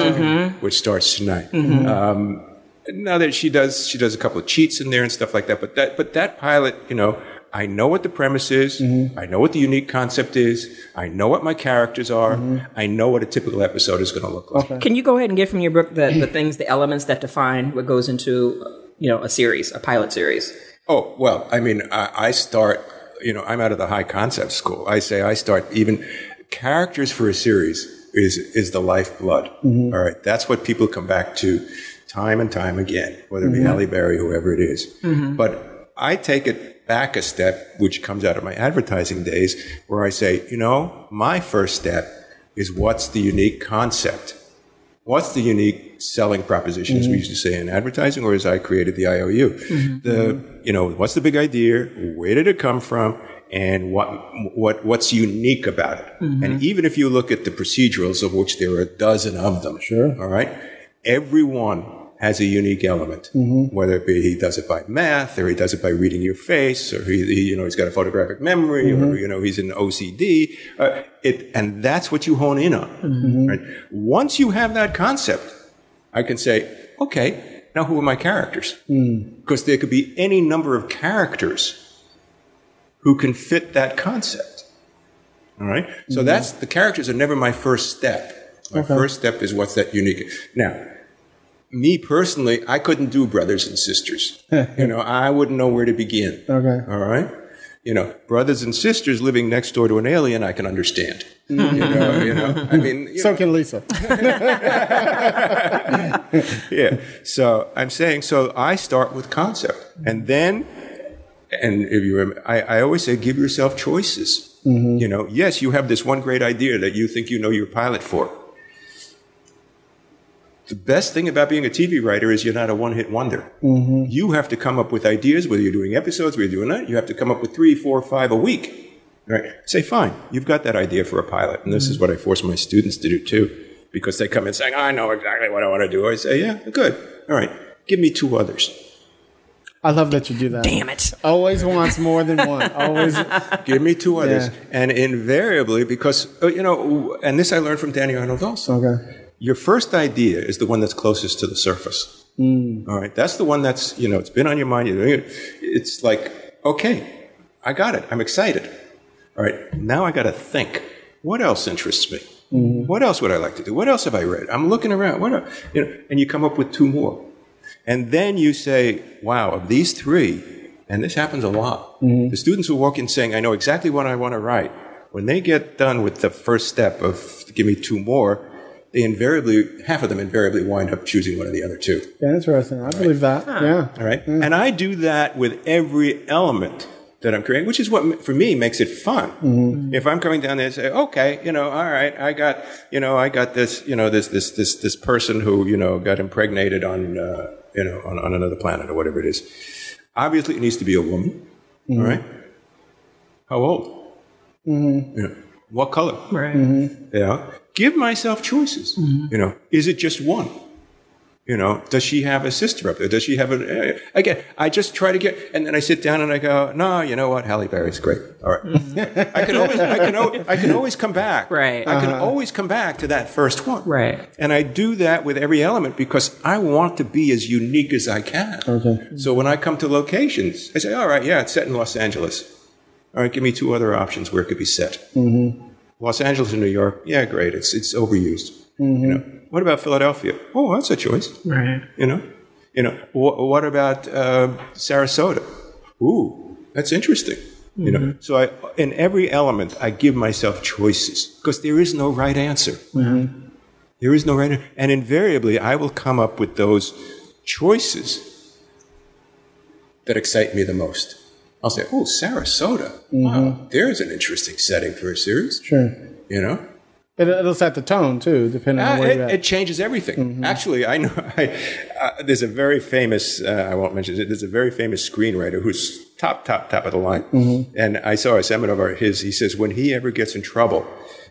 Speaker 5: which starts tonight Um, now that she does she does a couple of cheats in there and stuff like that but that but that pilot you know i know what the premise is. Mm-hmm. I know what the unique concept is. I know what my characters are. Mm-hmm. I know what a typical episode is going to look like.
Speaker 4: Can you go ahead and give from your book the, the things, the elements that define what goes into, you know, a series, a pilot series?
Speaker 5: oh well i mean I, I start you know i'm out of the high concept school. I say i start even characters for a series is is the lifeblood. Mm-hmm. All right? That's what people come back to time and time again whether it be Halle Berry whoever it is. but i take it back a step which comes out of my advertising days where i say you know my first step is what's the unique concept What's the unique selling proposition, as we used to say in advertising, or as I created the IOU? Mm-hmm. The, you know, what's the big idea? Where did it come from? And what, what, what's unique about it? Mm-hmm. And even if you look at the procedurals, of which there are a dozen of them,
Speaker 3: Sure.
Speaker 5: all right, everyone has a unique element, mm-hmm. whether it be he does it by math, or he does it by reading your face, or he, he you know, he's got a photographic memory, or mm-hmm. you know, he's an OCD. Uh, it, and that's what you hone in on. Mm-hmm. Right? Once you have that concept, I can say, okay, now who are my characters? Mm. Because there could be any number of characters who can fit that concept. All right. So that's the characters are never my first step. My first step is what's that unique. Now, me personally, I couldn't do brothers and sisters. you know, I wouldn't know where to begin.
Speaker 3: Okay.
Speaker 5: All right. You know, brothers and sisters living next door to an alien, I can understand. Hmm. you know, you know. I mean,
Speaker 3: So can Lisa.
Speaker 5: yeah. So I'm saying, so I start with concept. And then, and if you remember, I, I always say, give yourself choices. Mm-hmm. You know, yes, you have this one great idea that you think you know your pilot for. The best thing about being a TV writer is you're not a one hit wonder. You have to come up with ideas, whether you're doing episodes, whether you're doing that, you have to come up with three, four, five a week. Right? Say, fine, you've got that idea for a pilot. And this is what I force my students to do too, because they come in saying, I know exactly what I want to do. I say, yeah, good. All right, give me two others.
Speaker 3: I love that you do that.
Speaker 4: Damn it.
Speaker 3: Always wants more than one. Always.
Speaker 5: Give me two others.
Speaker 3: Yeah.
Speaker 5: And invariably, because, uh, you know, and this I learned from Danny Arnold also.
Speaker 3: Okay.
Speaker 5: Your first idea is the one that's closest to the surface. Mm. All right. That's the one that's, you know, it's been on your mind. You're doing it. It's like, okay, I got it. I'm excited. All right. Now I got to think. What else interests me? Mm-hmm. What else would I like to do? What else have I read? I'm looking around. What, you know, and you come up with two more. And then you say, wow, of these three, and this happens a lot, mm-hmm. the students who walk in saying, I know exactly what I want to write, when they get done with the first step of give me two more, they invariably, half of them invariably wind up choosing one of the other two.
Speaker 3: Yeah, interesting. I believe that. Yeah.
Speaker 5: All right. Mm. And I do that with every element that I'm creating, which is what, for me, makes it fun. Mm-hmm. If I'm coming down there and say, okay, you know, all right, I got, you know, I got this, you know, this, this, this, this person who, you know, got impregnated on, uh, you know, on, on another planet or whatever it is. Obviously, it needs to be a woman. Mm-hmm. All right. How old? Mm-hmm. You know, what color?
Speaker 4: Right.
Speaker 5: You know, give myself choices. Mm-hmm. You know, is it just one? You know, does she have a sister up there? Does she have a? Eh, eh, again, I just try to get, and then I sit down and I go, no, you know what? Halle Berry's great. All right, mm-hmm. I can always, I can, al- I can always come back.
Speaker 4: Right.
Speaker 5: I can uh-huh. always come back to that first one.
Speaker 4: Right.
Speaker 5: And I do that with every element because I want to be as unique as I can.
Speaker 3: Okay.
Speaker 5: So when I come to locations, I say, all right, yeah, it's set in Los Angeles. All right, give me two other options where it could be set. Mm-hmm. Los Angeles and New York, yeah, great. It's it's overused. You mm-hmm. know, what about Philadelphia? Oh, that's a choice.
Speaker 4: Right.
Speaker 5: You know, you know, wh- what about uh, Sarasota? Ooh, that's interesting. You know, mm-hmm. so I, in every element, I give myself choices because there is no right answer. Mm-hmm. There is no right, answer. and invariably, I will come up with those choices that excite me the most. I'll say, "Oh, Sarasota! Wow, there's an interesting setting for a series."
Speaker 3: Sure.
Speaker 5: You know,
Speaker 3: It, it'll set the tone too, depending on
Speaker 5: uh,
Speaker 3: where
Speaker 5: it,
Speaker 3: you're at.
Speaker 5: it changes everything. Actually, I know I, uh, there's a very famous. Uh, I won't mention it. There's a very famous screenwriter who's top, top, top of the line. And I saw a seminar of his. He says when he ever gets in trouble,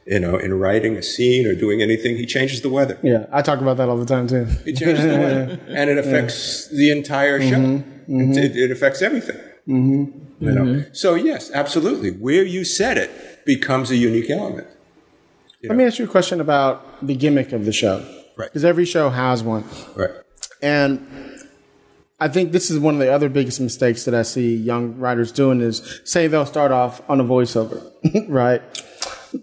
Speaker 5: you know, in writing a scene or doing anything, he changes the weather.
Speaker 3: yeah, I talk about that all the time too.
Speaker 5: He changes the weather, and it affects the entire show. It, it, it affects everything. Mm-hmm. You know. Mm-hmm. So yes, absolutely. Where you set it becomes a unique element.
Speaker 3: Let me ask you a question about the gimmick of the show.
Speaker 5: Right.
Speaker 3: Because every show has one.
Speaker 5: Right.
Speaker 3: And I think this is one of the other biggest mistakes that I see young writers doing is say they'll start off on a voiceover, right?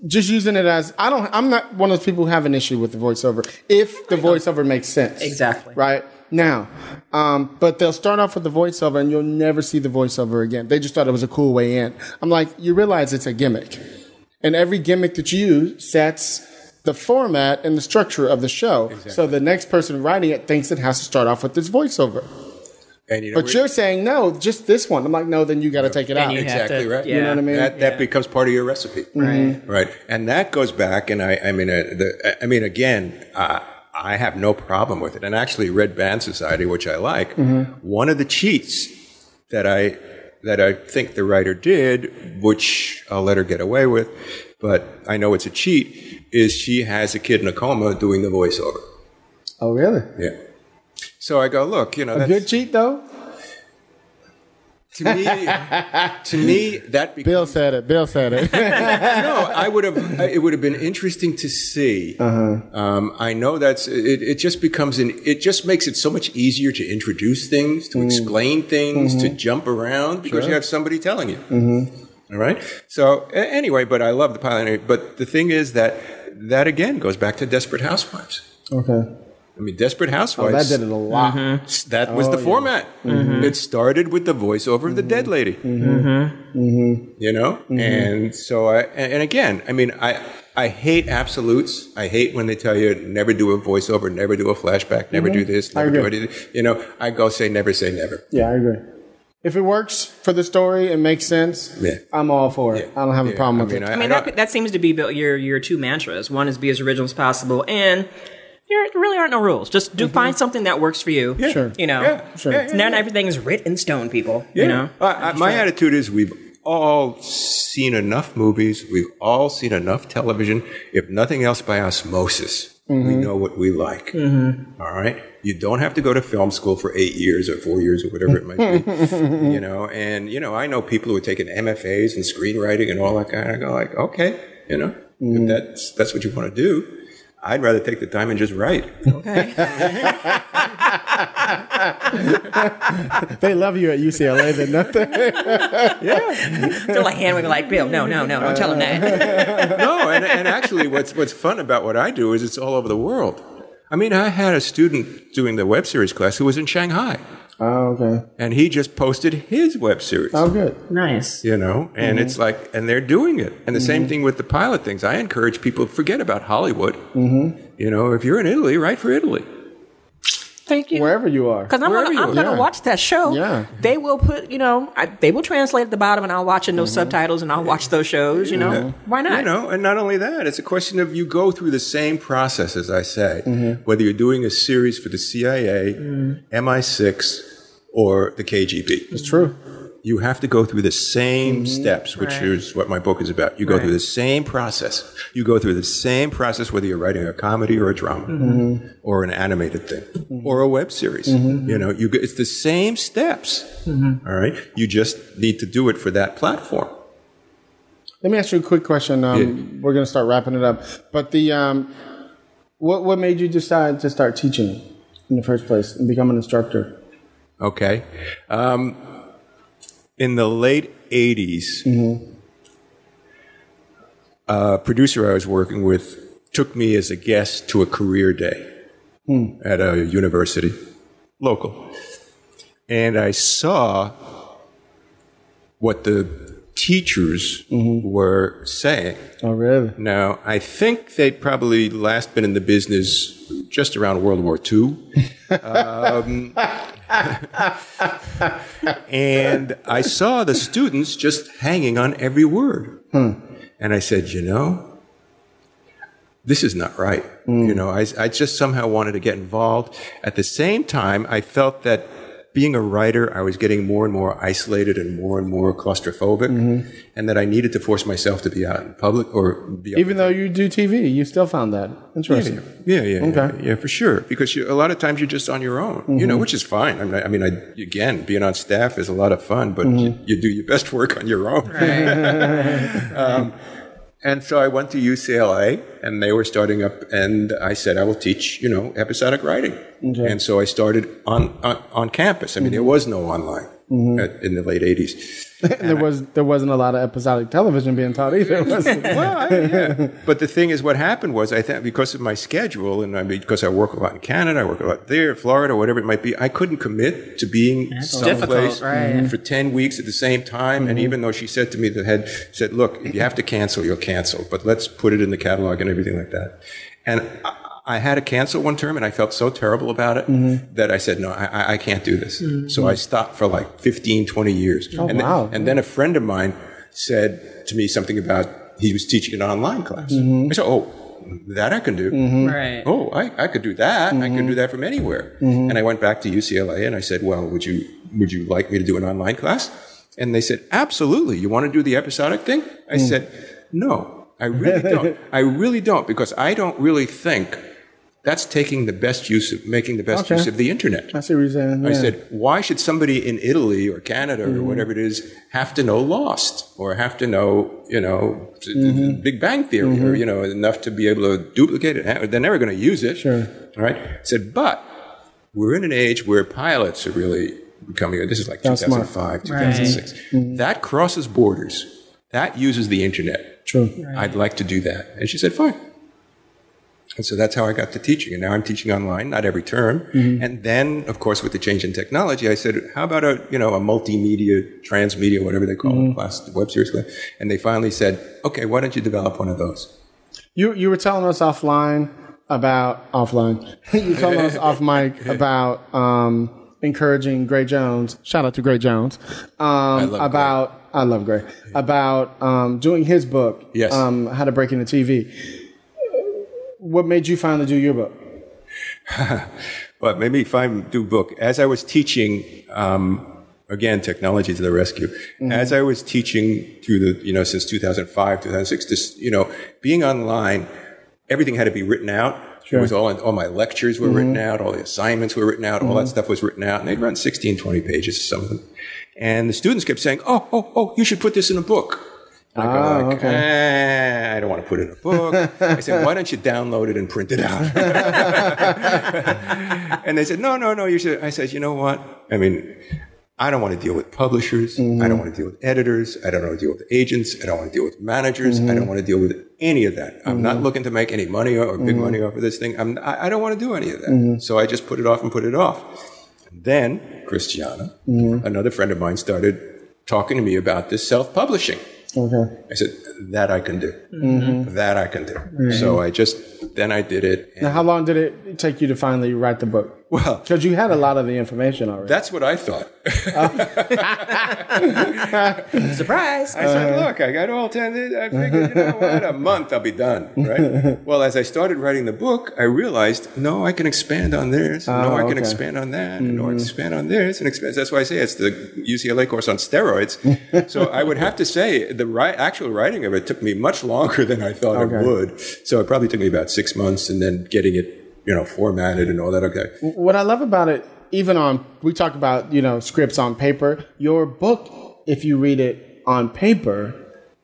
Speaker 3: Just using it as I don't I'm not one of those people who have an issue with the voiceover if the voiceover makes sense.
Speaker 4: Exactly.
Speaker 3: Right? Now, um, but they'll start off with the voiceover and you'll never see the voiceover again. They just thought it was a cool way in. I'm like, you realize it's a gimmick. And every gimmick that you use sets the format and the structure of the show. So the next person writing it thinks it has to start off with this voiceover.
Speaker 5: And you know,
Speaker 3: But you're saying no, just this one. I'm like, no, then you got to take it out.
Speaker 5: exactly
Speaker 4: to-
Speaker 5: right.
Speaker 4: yeah. You know what I
Speaker 3: mean?
Speaker 5: That that
Speaker 4: Yeah.
Speaker 5: becomes part of your recipe,
Speaker 4: Right.
Speaker 5: right? And that goes back, and I, I mean, uh, the, I mean, again, uh, I have no problem with it. And actually, Red Band Society, which I like, one of the cheats that I that I think the writer did, which I'll let her get away with, but I know it's a cheat, is she has a kid in a coma doing the voiceover.
Speaker 3: Oh, really?
Speaker 5: Yeah. So I go, look, you know,
Speaker 3: A
Speaker 5: that's,
Speaker 3: good cheat though.
Speaker 5: To me, to me, that becomes
Speaker 3: Bill said it. Bill said it.
Speaker 5: no, I would have. It would have been interesting to see. Uh-huh. Um, I know that's. It, it just becomes an. It just makes it so much easier to introduce things, to mm-hmm. explain things, to mm-hmm. jump around because you have somebody telling you. Mm-hmm. All right. So anyway, but I love the pilot. But the thing is that that again goes back to Desperate Housewives.
Speaker 3: okay.
Speaker 5: I mean, Desperate Housewives.
Speaker 3: Oh, that
Speaker 5: Housewives.
Speaker 3: did it a lot. Mm-hmm.
Speaker 5: That was the oh, format. Mm-hmm. It started with the voiceover of the mm-hmm. dead lady. You know, and so I and and again, I mean, I I hate absolutes. I hate when they tell you never do a voiceover, never do a flashback, never do this, never do
Speaker 3: agree.
Speaker 5: it. You know, I go say never say never.
Speaker 3: Yeah, I agree. If it works for the story and makes sense,
Speaker 5: Yeah.
Speaker 3: I'm all for it. I don't have a problem
Speaker 5: I
Speaker 3: with
Speaker 5: mean,
Speaker 3: it.
Speaker 5: I-
Speaker 4: I mean,
Speaker 5: don't-
Speaker 4: that, that seems to be your your two mantras. One is be as original as possible, and there really aren't no rules. Just do find mm-hmm. something that works for you.
Speaker 3: Sure.
Speaker 4: You know,
Speaker 5: Yeah,
Speaker 3: Sure.
Speaker 5: yeah, yeah,
Speaker 4: not
Speaker 5: yeah.
Speaker 4: everything is written in stone, people.
Speaker 5: Yeah.
Speaker 4: You know,
Speaker 5: I, I, my attitude is we've all seen enough movies. We've all seen enough television. If nothing else, by osmosis, we know what we like. Mm-hmm. All right. You don't have to go to film school for eight years or four years or whatever it might be. you know, and you know, I know people who are taking MFAs and screenwriting and all that kind. I go like, okay, you know, if that's that's what you want to do. I'd rather take the time and just write.
Speaker 4: okay.
Speaker 3: They love you at UCLA, then nothing. Yeah.
Speaker 4: They're like hand waving, like Bill. No, no, no, don't tell them that.
Speaker 5: no, and, and actually, what's what's fun about what I do is it's all over the world. I mean, I had a student doing the web series class who was in Shanghai,
Speaker 3: oh, okay.
Speaker 5: and he just posted his web series.
Speaker 3: Oh, good.
Speaker 4: nice.
Speaker 5: You know, and it's like, and they're doing it. And the same thing with the pilot things. I encourage people to forget about Hollywood. Mm-hmm. You know, if you're in Italy, write for Italy.
Speaker 4: Thank you.
Speaker 3: Wherever you are.
Speaker 4: Because I'm gonna, I'm gonna
Speaker 3: Yeah.
Speaker 4: watch that show.
Speaker 3: Yeah.
Speaker 4: They will put, you know, I, they will translate at the bottom, and I'll watch in those mm-hmm. subtitles, and I'll watch those shows. You know, mm-hmm. why not?
Speaker 5: You know, and not only that, it's a question of you go through the same process, as I say, mm-hmm. whether you're doing a series for the CIA, MI6, or the KGB.
Speaker 3: It's true.
Speaker 5: You have to go through the same steps, which
Speaker 4: Right.
Speaker 5: is what my book is about. You go through the same process. You go through the same process, whether you're writing a comedy or a drama, or an animated thing, or a web series. You know, you it's the same steps. all right, you just need to do it for that platform.
Speaker 3: Let me ask you a quick question. Um,
Speaker 5: Yeah.
Speaker 3: We're going to start wrapping it up. But the um, what what made you decide to start teaching in the first place and become an instructor?
Speaker 5: Okay. Um, in the late 80s, a uh, producer I was working with took me as a guest to a career day at a university, local. And I saw what the teachers mm-hmm. were saying.
Speaker 3: Oh, really?
Speaker 5: Now, I think they'd probably last been in the business just around World War II. Um, and I saw the students just hanging on every word. Hmm. And I said, you know, this is not right. Hmm. You know, I, I just somehow wanted to get involved. At the same time, I felt that being a writer, I was getting more and more isolated and more and more claustrophobic, mm-hmm. and that I needed to force myself to be out in public or be
Speaker 3: Even though you do TV, you still found that interesting.
Speaker 5: yeah, yeah,
Speaker 3: Okay.
Speaker 5: yeah, yeah, for sure. Because you, a lot of times you're just on your own, you know, mm-hmm. which is fine. I mean, I, I mean, I, again, being on staff is a lot of fun, but mm-hmm. you, you do your best work on your own. um, and so I went to UCLA, and they were starting up, and I said I will teach, you know, episodic writing. And so I started on on, on campus. I mean, there mm-hmm. was no online Mm-hmm. at, in the late '80s.
Speaker 3: there was there wasn't a lot of episodic television being taught either. Was it?
Speaker 5: well, I, yeah. But the thing is, what happened was, I think because of my schedule, and I mean, because I work a lot in Canada, I work a lot there, Florida, whatever it might be, I couldn't commit to being someplace
Speaker 4: difficult, right. Mm-hmm.
Speaker 5: for ten weeks at the same time. And mm-hmm. even though she said to me, the head said, "Look, if you have to cancel, you'll cancel, but let's put it in the catalog and everything like that." And I, I had to cancel one term, and I felt so terrible about it mm-hmm. that I said, "No, I, I- I can't do this." Mm-hmm. So I stopped for like 15, 20 years.
Speaker 3: Oh,
Speaker 5: and then-
Speaker 3: wow.
Speaker 5: and then a friend of mine said to me something about he was teaching an online class. Mm-hmm. I said, "Oh, that I can do.
Speaker 4: Right.
Speaker 5: Oh, I, I could do that. I could do that from anywhere. And I went back to UCLA and I said, well, would you, would you like me to do an online class? And they said, absolutely. You want to do the episodic thing? I mm. said, no, I really don't. I really don't because I don't really think that's taking the best use of, making the best
Speaker 3: Okay.
Speaker 5: use of the internet.
Speaker 3: I see what you're saying.
Speaker 5: I said, why should somebody in Italy or Canada or mm-hmm. whatever it is have to know Lost or have to know, you know, t- mm-hmm. Big Bang Theory or, mm-hmm. you know, enough to be able to duplicate it? They're never going to use it.
Speaker 3: Sure.
Speaker 5: All right. I said, but we're in an age where pilots are really becoming, this is like
Speaker 3: That's smart.
Speaker 5: 2005, 2006. That crosses borders. That uses the internet.
Speaker 3: True.
Speaker 5: I'd like to do that. And she said, fine. And so that's how I got to teaching. And now I'm teaching online, not every term. And then, of course, with the change in technology, I said, how about a, you know, a multimedia, transmedia, whatever they call it, class, the web series class. And they finally said, okay, why don't you develop one of those?
Speaker 3: You you were telling us offline about offline. you were telling us off mic about um, encouraging Gray Jones. Shout out to Gray Jones. Um,
Speaker 5: love
Speaker 3: about I love Gray. About um, doing his book.
Speaker 5: Yes.
Speaker 3: Um, how to break into TV. What made you finally do your book?
Speaker 5: But maybe if I do book, as I was teaching, um, again, technology to the rescue. Mm-hmm. As I was teaching through the, you know, since 2005, 2006, this, you know, being online, everything had to be written out. It was all, all my lectures were written mm-hmm. out, all the assignments were written out, all that mm-hmm. stuff was written out, and they'd run 16, 20 pages, some of them. And the students kept saying, oh, oh, oh, you should put this in a book. And I go
Speaker 3: Ah,
Speaker 5: like,
Speaker 3: okay.
Speaker 5: eh, I don't want to put it in a book. I said, why don't you download it and print it out? and they said, no, no, no, you should. I said, you know what? I mean, I don't want to deal with publishers. I don't mm-hmm. want to deal with editors. I don't want to deal with agents. I don't want to deal with managers. I don't mm-hmm. want to deal with any of that. I'm not mm-hmm. looking to make any money or, or big money off of this thing. I'm, I, I don't want to do any of that. So I just put it off and put it off. Then Christiana, another friend of mine, started talking to me about this self-publishing.
Speaker 3: Okay.
Speaker 5: I said, that I can do. Mm-hmm. That I can do. Mm-hmm. So I just, then I did it.
Speaker 3: Now, how long did it take you to finally write the book?
Speaker 5: Well,
Speaker 3: Because you had a lot of the information already.
Speaker 5: that's what I thought.
Speaker 4: Surprise.
Speaker 5: I said, look, I got all 10. I figured, you know what, a month I'll be done, right? well, as I started writing the book, I realized, no, I can expand on this. Ah, no, I can
Speaker 3: okay.
Speaker 5: expand on that. And no, I can mm-hmm. expand on this. And expand. That's why I say it's the UCLA course on steroids. so I would have to say the right, actual writing of it took me much longer than I thought
Speaker 3: Okay.
Speaker 5: it would. So it probably took me about six months and then getting it, you know, formatted and all that. Okay.
Speaker 3: what I love about it, even on we talk about you know scripts on paper. Your book, if you read it on paper,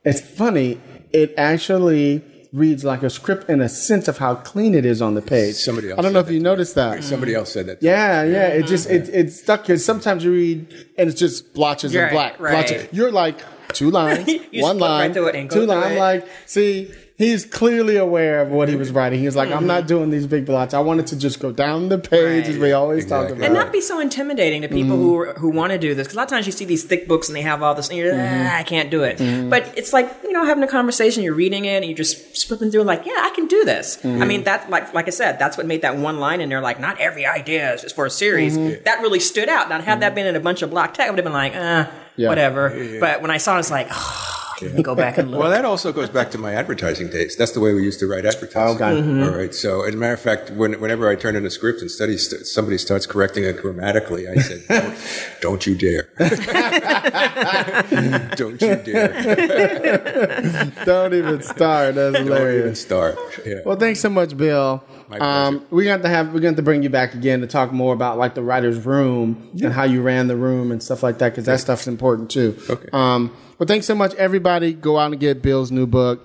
Speaker 3: it's funny. It actually reads like a script in a sense of how clean it is on the page.
Speaker 5: Somebody else
Speaker 3: I don't know if you noticed that.
Speaker 5: Somebody else said that.
Speaker 3: Yeah, yeah. It just it it's stuck because sometimes you read and it's just blotches
Speaker 4: Right,
Speaker 3: and black.
Speaker 4: right.
Speaker 3: Blotches. You're like two lines,
Speaker 4: You
Speaker 3: one
Speaker 4: just flip right
Speaker 3: line,
Speaker 4: it and
Speaker 3: two
Speaker 4: through
Speaker 3: lines. I'm like, see, he's clearly aware of what he was writing. He's like, I'm not doing these big blots. I wanted to just go down the page as we always talk about.
Speaker 4: and not be so intimidating to people who
Speaker 3: Mm-hmm.
Speaker 4: who want to do this. Because a lot of times you see these thick books and they have all this, and you're like,
Speaker 3: Mm-hmm.
Speaker 4: ah, I can't do it. But it's like you know having a conversation. You're reading it and you're just flipping through, like, yeah, I can do this.
Speaker 3: Mm-hmm.
Speaker 4: I mean, that like like I said, that's what made that one line in there. Like, not every idea is for a series.
Speaker 3: Mm-hmm.
Speaker 4: That really stood out. Now, had that been in a bunch of block text, I would have been like, ah,
Speaker 3: Yeah.
Speaker 4: whatever. But when I saw it, it's like, oh, me go back and look.
Speaker 5: Well, that also goes back to my advertising days. That's the way we used to write advertising.
Speaker 4: Mm-hmm.
Speaker 5: All right. So, as a matter of fact, when, whenever I turn in a script and study, st- somebody starts correcting it grammatically, I said, don't, don't you dare. don't you dare.
Speaker 3: Don't even start. That's hilarious.
Speaker 5: Don't even start. Yeah.
Speaker 3: Well, thanks so much, Bill. Um, we're going to have we're going to bring you back again to talk more about like the writer's room and how you ran the room and stuff like that because that stuff's important too.
Speaker 5: Okay.
Speaker 3: Um, well, thanks so much, everybody. Go out and get Bill's new book,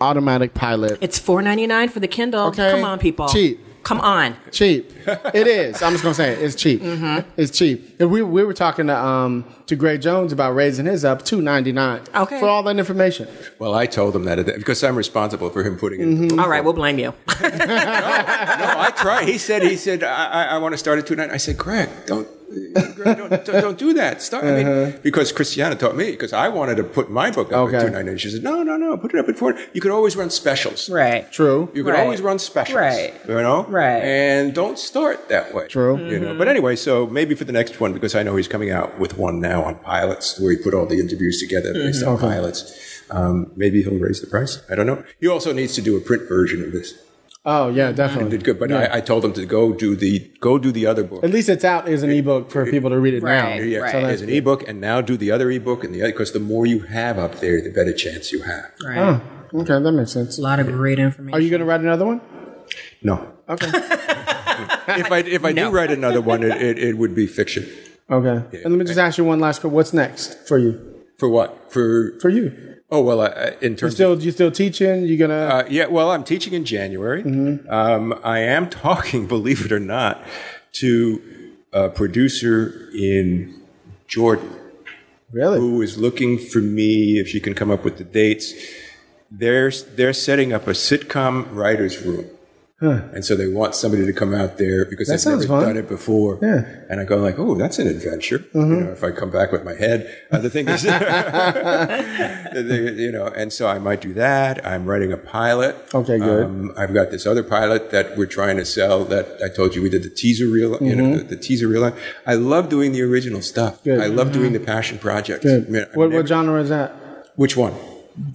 Speaker 3: Automatic Pilot.
Speaker 4: it's four ninety nine for the Kindle.
Speaker 3: Okay.
Speaker 4: Come on, people.
Speaker 3: Cheap.
Speaker 4: Come on.
Speaker 3: cheap. It is. I'm just gonna say it. It's cheap.
Speaker 4: Mm-hmm.
Speaker 3: It's cheap. And we we were talking to um to Gray Jones about raising his up two ninety nine.
Speaker 4: Okay.
Speaker 3: For all that information.
Speaker 5: Well, I told him that because I'm responsible for him putting it in the book.
Speaker 4: All right, we'll blame you.
Speaker 5: No, I tried. He said, he said, I, I, I want to start at two nine. I said, Greg, don't. Don't, don't, don't do that. Start. I mean, because Christiana taught me, because I wanted to put my book up
Speaker 3: Okay.
Speaker 5: at two ninety nine. She said, no, no, no, put it up at four. You could always run specials.
Speaker 4: Right.
Speaker 3: True.
Speaker 5: You could
Speaker 4: Right.
Speaker 5: always run specials.
Speaker 4: Right.
Speaker 5: You know?
Speaker 4: Right.
Speaker 5: And don't start that way.
Speaker 3: True.
Speaker 5: You know. But anyway, so maybe for the next one, because I know he's coming out with one now on pilots, where he put all the interviews together based on pilots. Um, maybe he'll raise the price. I don't know. He also needs to do a print version of this.
Speaker 3: Oh yeah, definitely.
Speaker 5: Did good, but I, I told them to go do the go do the other book.
Speaker 3: At least it's out as an ebook for people to read it now.
Speaker 5: Yeah,
Speaker 4: Right.
Speaker 3: So
Speaker 5: as an ebook, and now do the other ebook and the other because the more you have up there, the better chance you have.
Speaker 4: Right.
Speaker 3: Oh, okay, that makes sense.
Speaker 4: A lot of great information.
Speaker 3: Are you going to write another one?
Speaker 5: No,
Speaker 3: Okay.
Speaker 5: if I if I
Speaker 4: No.
Speaker 5: do write another one, it, it, it would be fiction.
Speaker 3: Okay. And let me just ask you one last question. What's next for you?
Speaker 5: For what? For
Speaker 3: For you?
Speaker 5: Oh well, I- in
Speaker 3: You
Speaker 5: terms of
Speaker 3: still you still teaching? You're gonna?
Speaker 5: Uh, yeah, well, I'm teaching in January. Um, I am talking, believe it or not, to a producer in Jordan
Speaker 3: really?
Speaker 5: who is looking for me if she can come up with the dates. They're they're setting up a sitcom writers room. And so they want somebody to come out there because
Speaker 3: That
Speaker 5: they've never
Speaker 3: fun.
Speaker 5: done it before.
Speaker 3: Yeah. Mm-hmm.
Speaker 5: And I go like, oh, that's an adventure. You know, if I come back with my head. Uh, the thing is, you know, and so I might do that. I'm writing a pilot.
Speaker 3: Okay, good.
Speaker 5: Um, I've got this other pilot that we're trying to sell. That I told you we did the teaser reel. You know, the, the teaser reel. I love doing the original stuff.
Speaker 3: Mm-hmm. Good.
Speaker 5: I love doing the passion projects.
Speaker 3: Good.
Speaker 5: I mean,
Speaker 3: what,
Speaker 5: never-
Speaker 3: what genre is that?
Speaker 5: which one?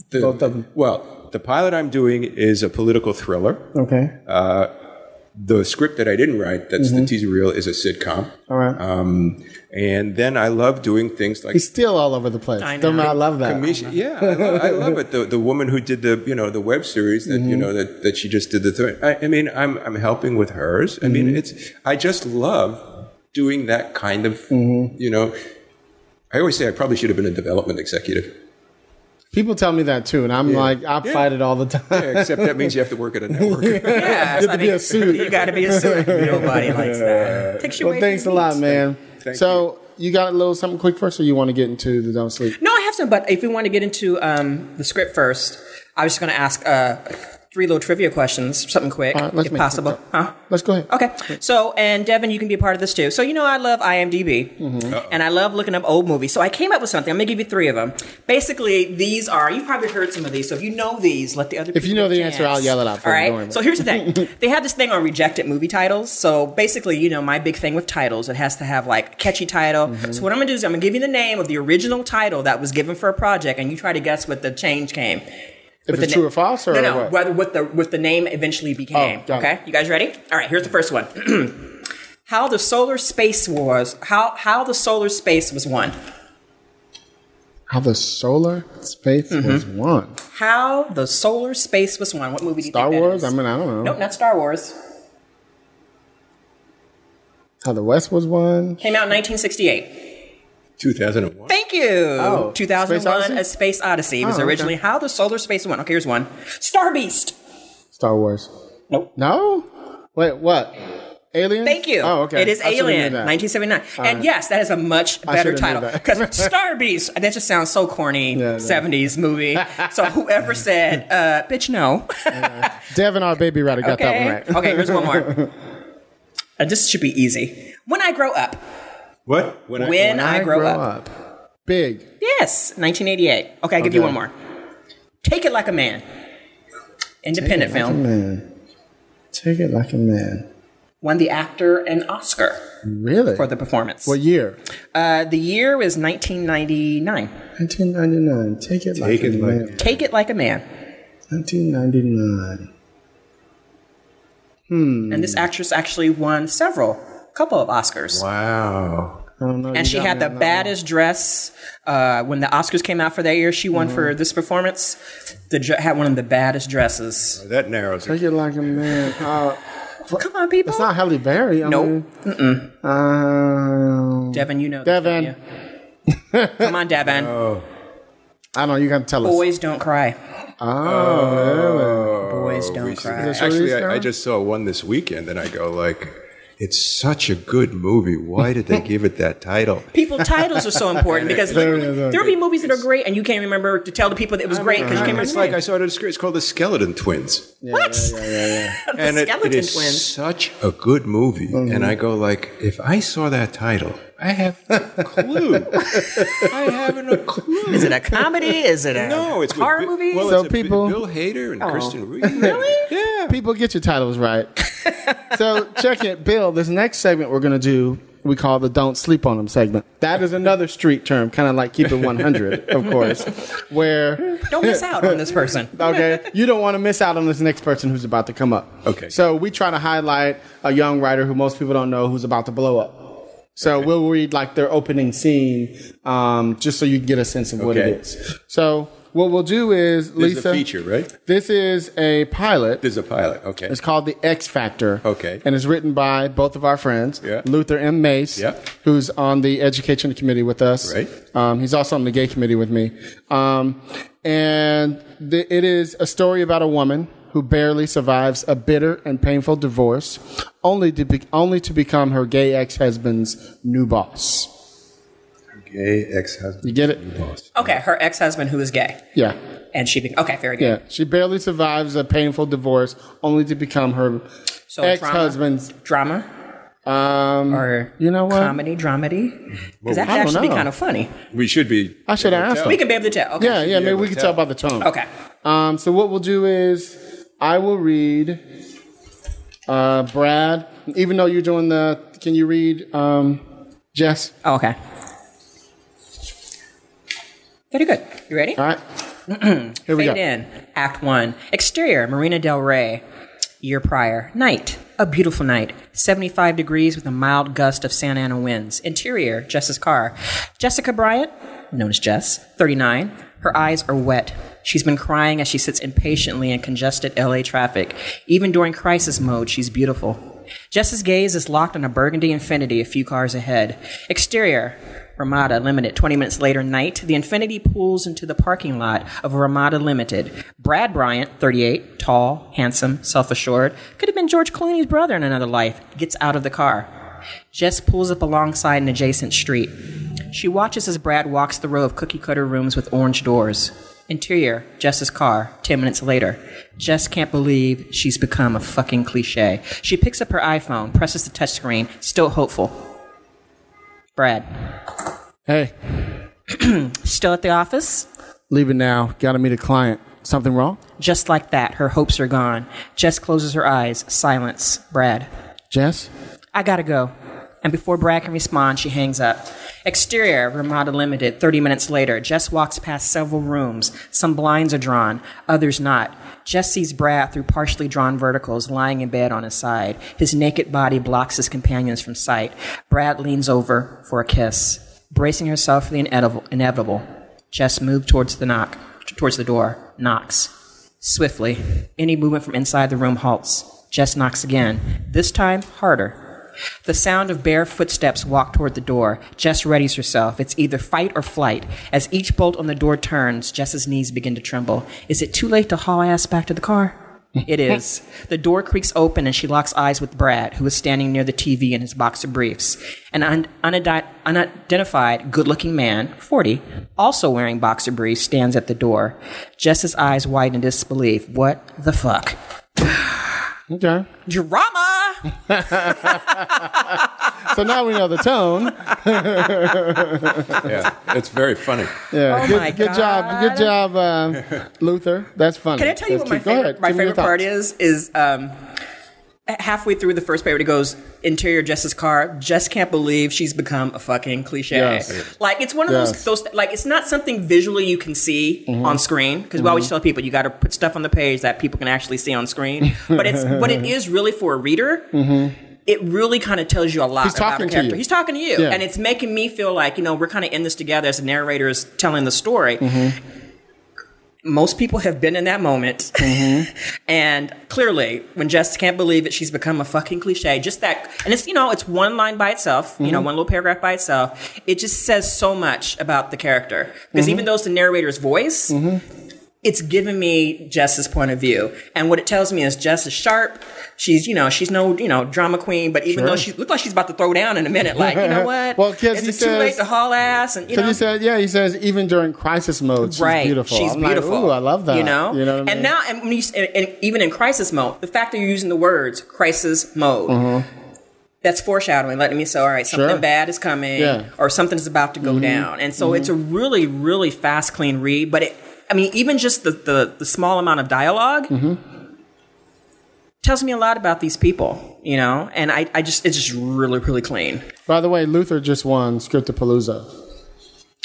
Speaker 5: The-
Speaker 3: Both of them.
Speaker 5: Well, the pilot I'm doing is a political thriller.
Speaker 3: Okay.
Speaker 5: The script that I didn't write, that's
Speaker 3: Mm-hmm.
Speaker 5: the teaser reel, is a sitcom.
Speaker 3: All right.
Speaker 5: Um, and then I love doing things like
Speaker 3: He's still all over the place.
Speaker 4: I know.
Speaker 3: Don't I love that?
Speaker 5: commission. Yeah, I love, I love it. The the woman who did the you know the web series that
Speaker 3: Mm-hmm.
Speaker 5: you know that, that she just did the thing. I, I mean, I'm I'm helping with hers. I mean,
Speaker 3: Mm-hmm.
Speaker 5: it's I just love doing that kind of
Speaker 3: Mm-hmm.
Speaker 5: you know. I always say I probably should have been a development executive.
Speaker 3: People tell me that too, and I'm like, I fight it all the time.
Speaker 5: Yeah, except that means you have to work at a network.
Speaker 4: Yeah,
Speaker 3: You have to be a suit.
Speaker 4: You got to be a suit. Nobody likes that. Takes you
Speaker 3: Well, thanks a lot, man.
Speaker 5: Thank
Speaker 3: so you. got a little something quick first, or you want to get into the don't sleep?
Speaker 4: No, I have some, but if we want to get into um, the script first, I was just going to ask uh, three little trivia questions, something quick,
Speaker 3: All right, let's
Speaker 4: if
Speaker 3: make
Speaker 4: possible.
Speaker 3: it
Speaker 4: Huh?
Speaker 3: Let's go ahead.
Speaker 4: Okay. So, and Devin, you can be a part of this too. So, you know, I love IMDb and I love looking up old movies. So, I came up with something. I'm going to give you three of them. Basically, these are, you've probably heard some of these. So, if you know these, let the other
Speaker 3: If you
Speaker 4: people
Speaker 3: know the
Speaker 4: a
Speaker 3: answer. I'll yell it out for
Speaker 4: All
Speaker 3: you.
Speaker 4: right.
Speaker 3: Don't worry about
Speaker 4: So, here's the thing they have this thing on rejected movie titles. So, basically, you know, my big thing with titles, it has to have like a catchy title.
Speaker 3: Mm-hmm.
Speaker 4: So, what I'm going to do is I'm going to give you the name of the original title that was given for a project and you try to guess what the change came.
Speaker 3: If
Speaker 4: With
Speaker 3: it's true
Speaker 4: na-
Speaker 3: or false, or
Speaker 4: no, no,
Speaker 3: what?
Speaker 4: whether what the what the name eventually became.
Speaker 3: Oh, it.
Speaker 4: okay, you guys ready? All right, here's the first one. how the solar space wars. How how the solar space was won.
Speaker 3: How the solar space
Speaker 4: Mm-hmm.
Speaker 3: was won.
Speaker 4: How the solar space was won. What movie do you
Speaker 3: Star
Speaker 4: think
Speaker 3: Wars. I mean, I don't know.
Speaker 4: nope, not Star Wars.
Speaker 3: How the West was won.
Speaker 4: Came out in 1968.
Speaker 5: 2001.
Speaker 4: Thank you.
Speaker 3: Oh,
Speaker 4: 2001:
Speaker 3: Space
Speaker 4: A Space Odyssey. Was
Speaker 3: Oh, okay.
Speaker 4: originally How the Solar Space went. Okay, here's one. Star Beast.
Speaker 3: Star Wars.
Speaker 4: Nope.
Speaker 3: No. Wait. What? Alien.
Speaker 4: Thank you.
Speaker 3: Oh, okay.
Speaker 4: It is
Speaker 3: I
Speaker 4: Alien,
Speaker 3: that.
Speaker 4: 1979. And yes, that is a much better title. Because Star Beast, that just sounds so corny,
Speaker 3: Yeah, yeah.
Speaker 4: 70s movie. so whoever said, uh, bitch, no.
Speaker 3: Devin, our baby writer, got that one right.
Speaker 4: okay, here's one more. Uh, this should be easy. When I grow up.
Speaker 5: What? When,
Speaker 4: When, I, grow, up.
Speaker 3: Big.
Speaker 4: Yes, 1988. Okay, I'll give you one more. Take It Like a Man. Independent Take it film.
Speaker 3: Like a
Speaker 4: film.
Speaker 3: man. Take it like a man.
Speaker 4: Won the actor an Oscar
Speaker 3: Really?
Speaker 4: for the performance.
Speaker 3: what year?
Speaker 4: Uh, the year was 1999.
Speaker 3: 1999. Take it like
Speaker 5: Take
Speaker 3: a
Speaker 5: like-
Speaker 3: man.
Speaker 4: Take It Like a Man.
Speaker 3: 1999. Hmm.
Speaker 4: And this actress actually won several, couple of Oscars.
Speaker 5: wow.
Speaker 3: I don't know.
Speaker 4: And she had the
Speaker 3: on that one.
Speaker 4: baddest dress uh, when the Oscars came out for that year. She won
Speaker 3: Mm-hmm.
Speaker 4: for this performance. The dre- had one of the baddest dresses.
Speaker 5: That narrows it.
Speaker 3: Take it like a man. Uh,
Speaker 4: Come on, people.
Speaker 3: it's not Halle Berry. I
Speaker 4: Nope.
Speaker 3: Mean, um,
Speaker 4: Devin, you know.
Speaker 3: Devin.
Speaker 4: don't? Come on, Devin.
Speaker 3: I don't know. You got to tell us.
Speaker 4: Boys don't cry.
Speaker 3: Oh,
Speaker 4: Boys don't cry.
Speaker 5: Actually, I, I just saw one this weekend, and I go like, "It's such a good movie. Why did they give it that title?"
Speaker 4: People titles are so important because
Speaker 3: Very
Speaker 4: literally,
Speaker 3: good.
Speaker 4: there will be movies that are great and you can't remember to tell the people that it was great because you can't remember.
Speaker 5: It's like. I saw it on the screen. It's called The Skeleton Twins,
Speaker 4: what?
Speaker 3: Yeah, yeah,
Speaker 4: the
Speaker 5: and it,
Speaker 4: Skeleton
Speaker 5: it is
Speaker 4: Twins.
Speaker 5: such a good movie.
Speaker 3: Mm-hmm.
Speaker 5: And I go like, if I saw that title I have no clue. I haven't a clue.
Speaker 4: Is it a comedy? Is it a
Speaker 5: No, it's with
Speaker 4: horror
Speaker 5: Bi-
Speaker 4: movie?
Speaker 5: Well,
Speaker 3: So
Speaker 5: it's a Bi-
Speaker 3: people-
Speaker 5: Bill Hader and oh. Kristen Wiig.
Speaker 4: Really?
Speaker 5: Yeah.
Speaker 3: People get your titles right. so check it, Bill. This next segment we're gonna do. We call the "Don't Sleep on Them" segment. That is another street term, kind of like keep it 100, of course. Where
Speaker 4: Don't miss out on this person.
Speaker 3: okay, you don't want to miss out on this next person who's about to come up.
Speaker 5: Okay.
Speaker 3: So we try to highlight a young writer who most people don't know who's about to blow up. So we'll read like their opening scene, um, just so you can get a sense of what
Speaker 5: Okay.
Speaker 3: it is. So what we'll do is,
Speaker 5: This
Speaker 3: Lisa,
Speaker 5: is a feature, right?
Speaker 3: this is a pilot.
Speaker 5: This is a pilot. Okay.
Speaker 3: It's called The X Factor.
Speaker 5: Okay.
Speaker 3: And it's written by both of our friends,
Speaker 5: Yeah.
Speaker 3: Luther M. Mace,
Speaker 5: Yeah.
Speaker 3: who's on the education committee with us.
Speaker 5: Right.
Speaker 3: Um, he's also on the gay committee with me. Um, and the, it is a story about a woman who barely survives a bitter and painful divorce, only to be, only to become her gay ex-husband's new boss.
Speaker 5: Gay ex-husband.
Speaker 3: You get it?
Speaker 5: New Boss.
Speaker 4: Okay, her ex-husband who is gay,
Speaker 3: Yeah.
Speaker 4: and she. Be- okay, very good.
Speaker 3: Yeah. She barely survives a painful divorce, only to become her
Speaker 4: So
Speaker 3: ex-husband's.
Speaker 4: Drama
Speaker 3: Um,
Speaker 4: or
Speaker 3: you know what?
Speaker 4: comedy dramedy? Because that
Speaker 3: I
Speaker 4: could
Speaker 3: don't
Speaker 4: actually be kind of funny.
Speaker 5: We should be.
Speaker 3: I should have asked him.
Speaker 4: We can be able to tell. Okay.
Speaker 3: Yeah, yeah, maybe we can
Speaker 5: tell.
Speaker 3: tell by the tone.
Speaker 4: Okay.
Speaker 3: Um, so what we'll do is I will read uh, Brad, even though you're doing the can you read um, Jess?
Speaker 4: Oh, okay. Very good. You ready?
Speaker 3: All right. Here we
Speaker 4: Fade
Speaker 3: go.
Speaker 4: in. Act one. Exterior, Marina Del Rey. Year prior. Night. A beautiful night. 75 degrees with a mild gust of Santa Ana winds. Interior, Jess's car. Jessica Bryant, known as Jess, 39. Her eyes are wet. She's been crying as she sits impatiently in congested LA traffic. Even during crisis mode, she's beautiful. Jess's gaze is locked on a burgundy Infiniti a few cars ahead. Exterior, Ramada Limited. 20 minutes later, night, the Infiniti pulls into the parking lot of Ramada Limited. Brad Bryant, 38, tall, handsome, self assured, could have been George Clooney's brother in another life, gets out of the car. Jess pulls up alongside an adjacent street. She watches as Brad walks the row of cookie cutter rooms with orange doors. Interior, Jess's car, 10 minutes later. Jess can't believe she's become a fucking cliche. She picks up her iPhone, presses the touchscreen, still hopeful. Brad,
Speaker 3: Hey,
Speaker 4: still at the office?
Speaker 3: Leaving now. Got to meet a client. Something wrong?
Speaker 4: Just like that, her hopes are gone. Jess closes her eyes. Silence. Brad,
Speaker 3: Jess?
Speaker 4: I gotta go. And before Brad can respond, she hangs up. Exterior, Ramada Limited, 30 minutes later. Jess walks past several rooms. Some blinds are drawn, others not. Jess sees Brad through partially drawn verticals lying in bed on his side. His naked body blocks his companions from sight. Brad leans over for a kiss. Bracing herself for the inevitable, Jess moves towards the knock, towards the door, knocks. Swiftly, any movement from inside the room halts. Jess knocks again, this time harder. The sound of bare footsteps walk toward the door. Jess readies herself. It's either fight or flight. As each bolt on the door turns, Jess's knees begin to tremble. Is it too late to haul ass back to the car? It is. The door creaks open and she locks eyes with Brad, who is standing near the TV in his boxer briefs. An un- unidi- unidentified, good looking man, 40, also wearing boxer briefs, stands at the door. Jess's eyes widen in disbelief. What the fuck?
Speaker 3: Okay.
Speaker 4: Drama!
Speaker 3: So now we know the tone.
Speaker 5: Yeah, it's very funny.
Speaker 3: Yeah.
Speaker 4: Oh
Speaker 3: good,
Speaker 4: my
Speaker 3: good job. Good job, um, Luther. That's funny.
Speaker 4: Can I tell you
Speaker 3: Let's
Speaker 4: what my favorite, my
Speaker 3: Give me your
Speaker 4: favorite part is? Is um, halfway through the first paper, it goes interior Jess's car. Jess can't believe she's become a fucking cliche.
Speaker 3: Yes.
Speaker 4: Like it's one of
Speaker 3: Yes.
Speaker 4: those those like it's not something visually you can see
Speaker 3: Mm-hmm.
Speaker 4: on screen because we always tell people you got to put stuff on the page that people can actually see on screen. but it's but it is really for a reader. It really kind of tells you a lot
Speaker 3: Mm-hmm. He's
Speaker 4: about
Speaker 3: to
Speaker 4: character.
Speaker 3: you.
Speaker 4: He's talking to you,
Speaker 3: Yeah.
Speaker 4: and it's making me feel like you know we're kind of in this together as the narrator is telling the story
Speaker 3: Mm-hmm.
Speaker 4: Most people have been in that moment. Mm-hmm. and clearly, when Jess can't believe it, she's become a fucking cliche. Just that, and it's, you know, it's one line by itself, you know, mm-hmm. one little paragraph by itself. It just says so much about the character. Because mm-hmm. even though it's the narrator's voice, it's giving me Jess's point of view. And what it tells me is Jess is sharp. She's, you know, she's no, you know, drama queen, but even though she looks like she's about to throw down in a minute, like, you know what?
Speaker 3: Well, 'cause
Speaker 4: Is
Speaker 3: he
Speaker 4: it too late to haul ass? And, you know,
Speaker 3: he said, yeah, he says even during crisis mode, she's
Speaker 4: right.
Speaker 3: beautiful.
Speaker 4: She's
Speaker 3: I'm like,
Speaker 4: beautiful.
Speaker 3: Ooh, I love that.
Speaker 4: You know,
Speaker 3: you know what I
Speaker 4: and
Speaker 3: mean?
Speaker 4: now, and, when you, and, and even in crisis mode, the fact that you're using the words crisis mode.
Speaker 3: Mm-hmm.
Speaker 4: that's foreshadowing, letting me say, all right, something
Speaker 3: Sure.
Speaker 4: bad is coming,
Speaker 3: Yeah. Mm-hmm.
Speaker 4: or something's about to go down. And so it's a really, really fast, clean read. But it, I mean, even just the, the, the small amount of dialog
Speaker 3: Mm-hmm.
Speaker 4: tells me a lot about these people, you know? And I, I just, it's just really, really clean.
Speaker 3: By the way, Luther just won Scriptapalooza.